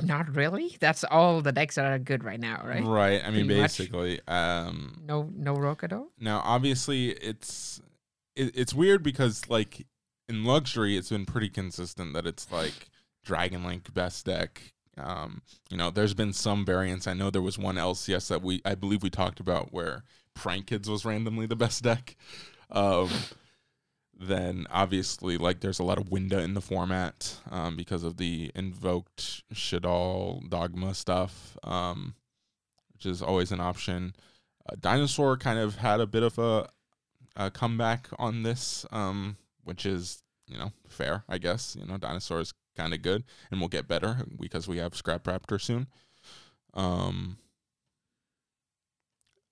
not really. That's all the decks that are good right now, right? right. I mean, Pretty basically. Um. No, no Rokado. Now, obviously, it's it, it's weird because like in luxury, it's been pretty consistent that it's like Dragon Link best deck. Um, you know, there's been some variants. I know there was one LCS that we I believe we talked about where Prank Kids was randomly the best deck. Um, then obviously, like there's a lot of window in the format um, because of the invoked Shaddoll dogma stuff, um, which is always an option. Uh, Dinosaur kind of had a bit of a, a comeback on this, um, which is you know fair, I guess. You know, Dinosaur is kind of good, and we'll get better because we have Scrap Raptor soon. Um,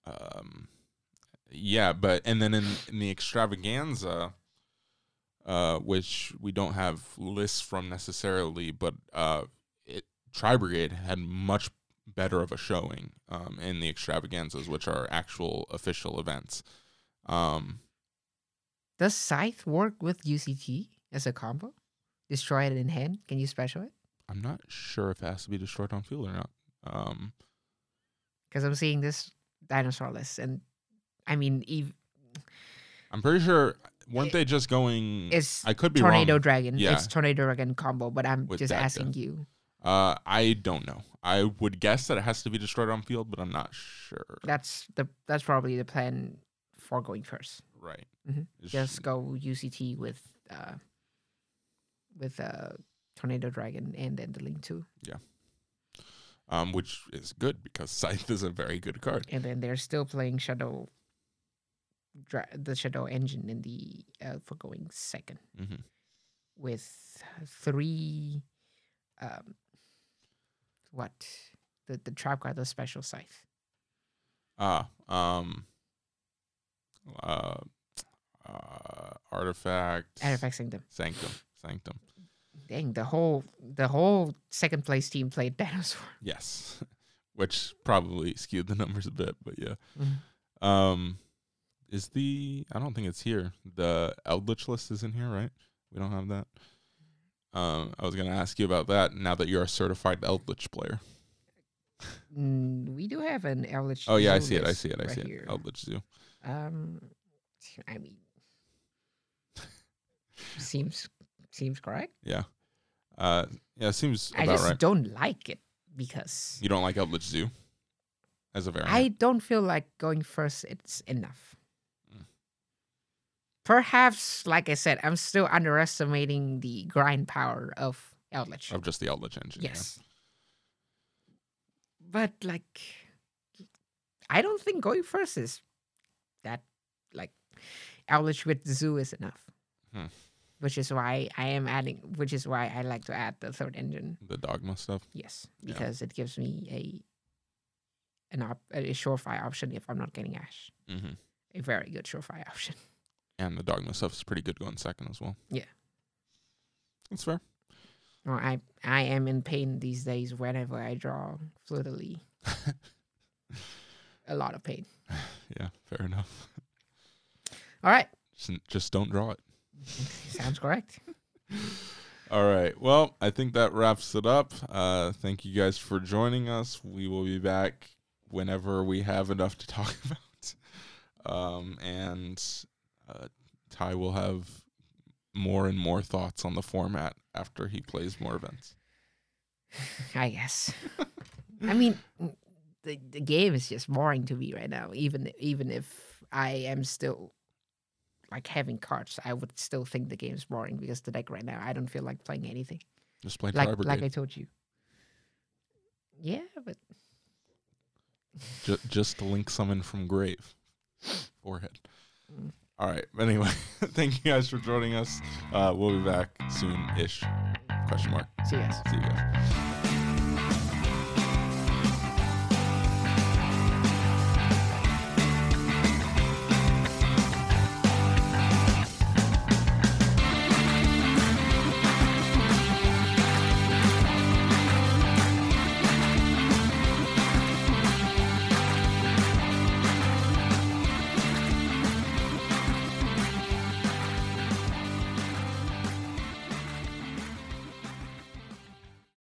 um, yeah, but and then in, in the extravaganza, uh, which we don't have lists from necessarily, but uh, it Tri Brigade had much better of a showing um, in the extravaganzas, which are actual official events. Um, Does Scythe work with UCT as a combo? Destroy it in hand. Can you special it? I'm not sure if it has to be destroyed on field or not. Um, Because I'm seeing this dinosaur list, and I mean, ev- I'm pretty sure weren't It- they just going? it's I could be tornado wrong. dragon. Yeah. It's tornado dragon combo. But I'm With just asking you. Uh, I don't know. I would guess that it has to be destroyed on field, but I'm not sure. That's the that's probably the plan for going first. Right. Mm-hmm. Just go UCT with uh with uh tornado dragon and then the link two, um, which is good because [laughs] Scythe is a very good card. and then they're still playing shadow. Dra- the shadow engine in the uh, for going second. Hmm with three um what? The the trap card the special scythe. Ah, um, uh, uh, artifact, artifact sanctum sanctum, sanctum. dang the whole the whole second place team played dinosaur [laughs] Yes, [laughs] which probably skewed the numbers a bit, but yeah. Mhm. Um, is the I don't think it's here. The Eldritch list is in here, right? We don't have that. Um, I was gonna ask you about that now that you're a certified Eldritch player. Mm, we do have an Eldritch. Oh yeah, I see it. I see it. I right see it. here. Eldritch Zoo. Um, I mean, [laughs] seems seems correct. Yeah. Uh, yeah, it seems I about just right. don't like it because You don't like Eldritch Zoo as a variant. I don't feel like going first. It's enough. Mm. Perhaps, like I said, I'm still underestimating the grind power of Eldritch. of just the Eldritch engine. yeah. yes, but like, I don't think going first is that like Eldritch with the zoo is enough. Hmm. Which is why I am adding. Which is why I like to add the third engine. The dogma stuff. Yes, Yeah. because it gives me a an op- a surefire option if I'm not getting Ash. Mm-hmm. A very good surefire option. And the dogma stuff is pretty good going second as well. Yeah. That's fair. Well, I I am in pain these days whenever I draw fluidly. [laughs] A lot of pain. yeah, fair enough. All right, Just, just don't draw it. Sounds correct. [laughs] All right. Well, I think that wraps it up. Uh, thank you guys for joining us. We will be back whenever we have enough to talk [laughs] about. Um, and uh, Ty will have more and more thoughts on the format after he plays more events. [sighs] I guess. I mean, the the game is just boring to me right now. Even even if I am still like having cards, I would still think the game's boring because the deck right now I don't feel like playing anything. Just play Like like I told you. Yeah, but just, just link summon from grave. Forehead. Mm. All right. Anyway, [laughs] thank you guys for joining us. Uh, we'll be back soon ish. Question mark. see you guys. See you guys.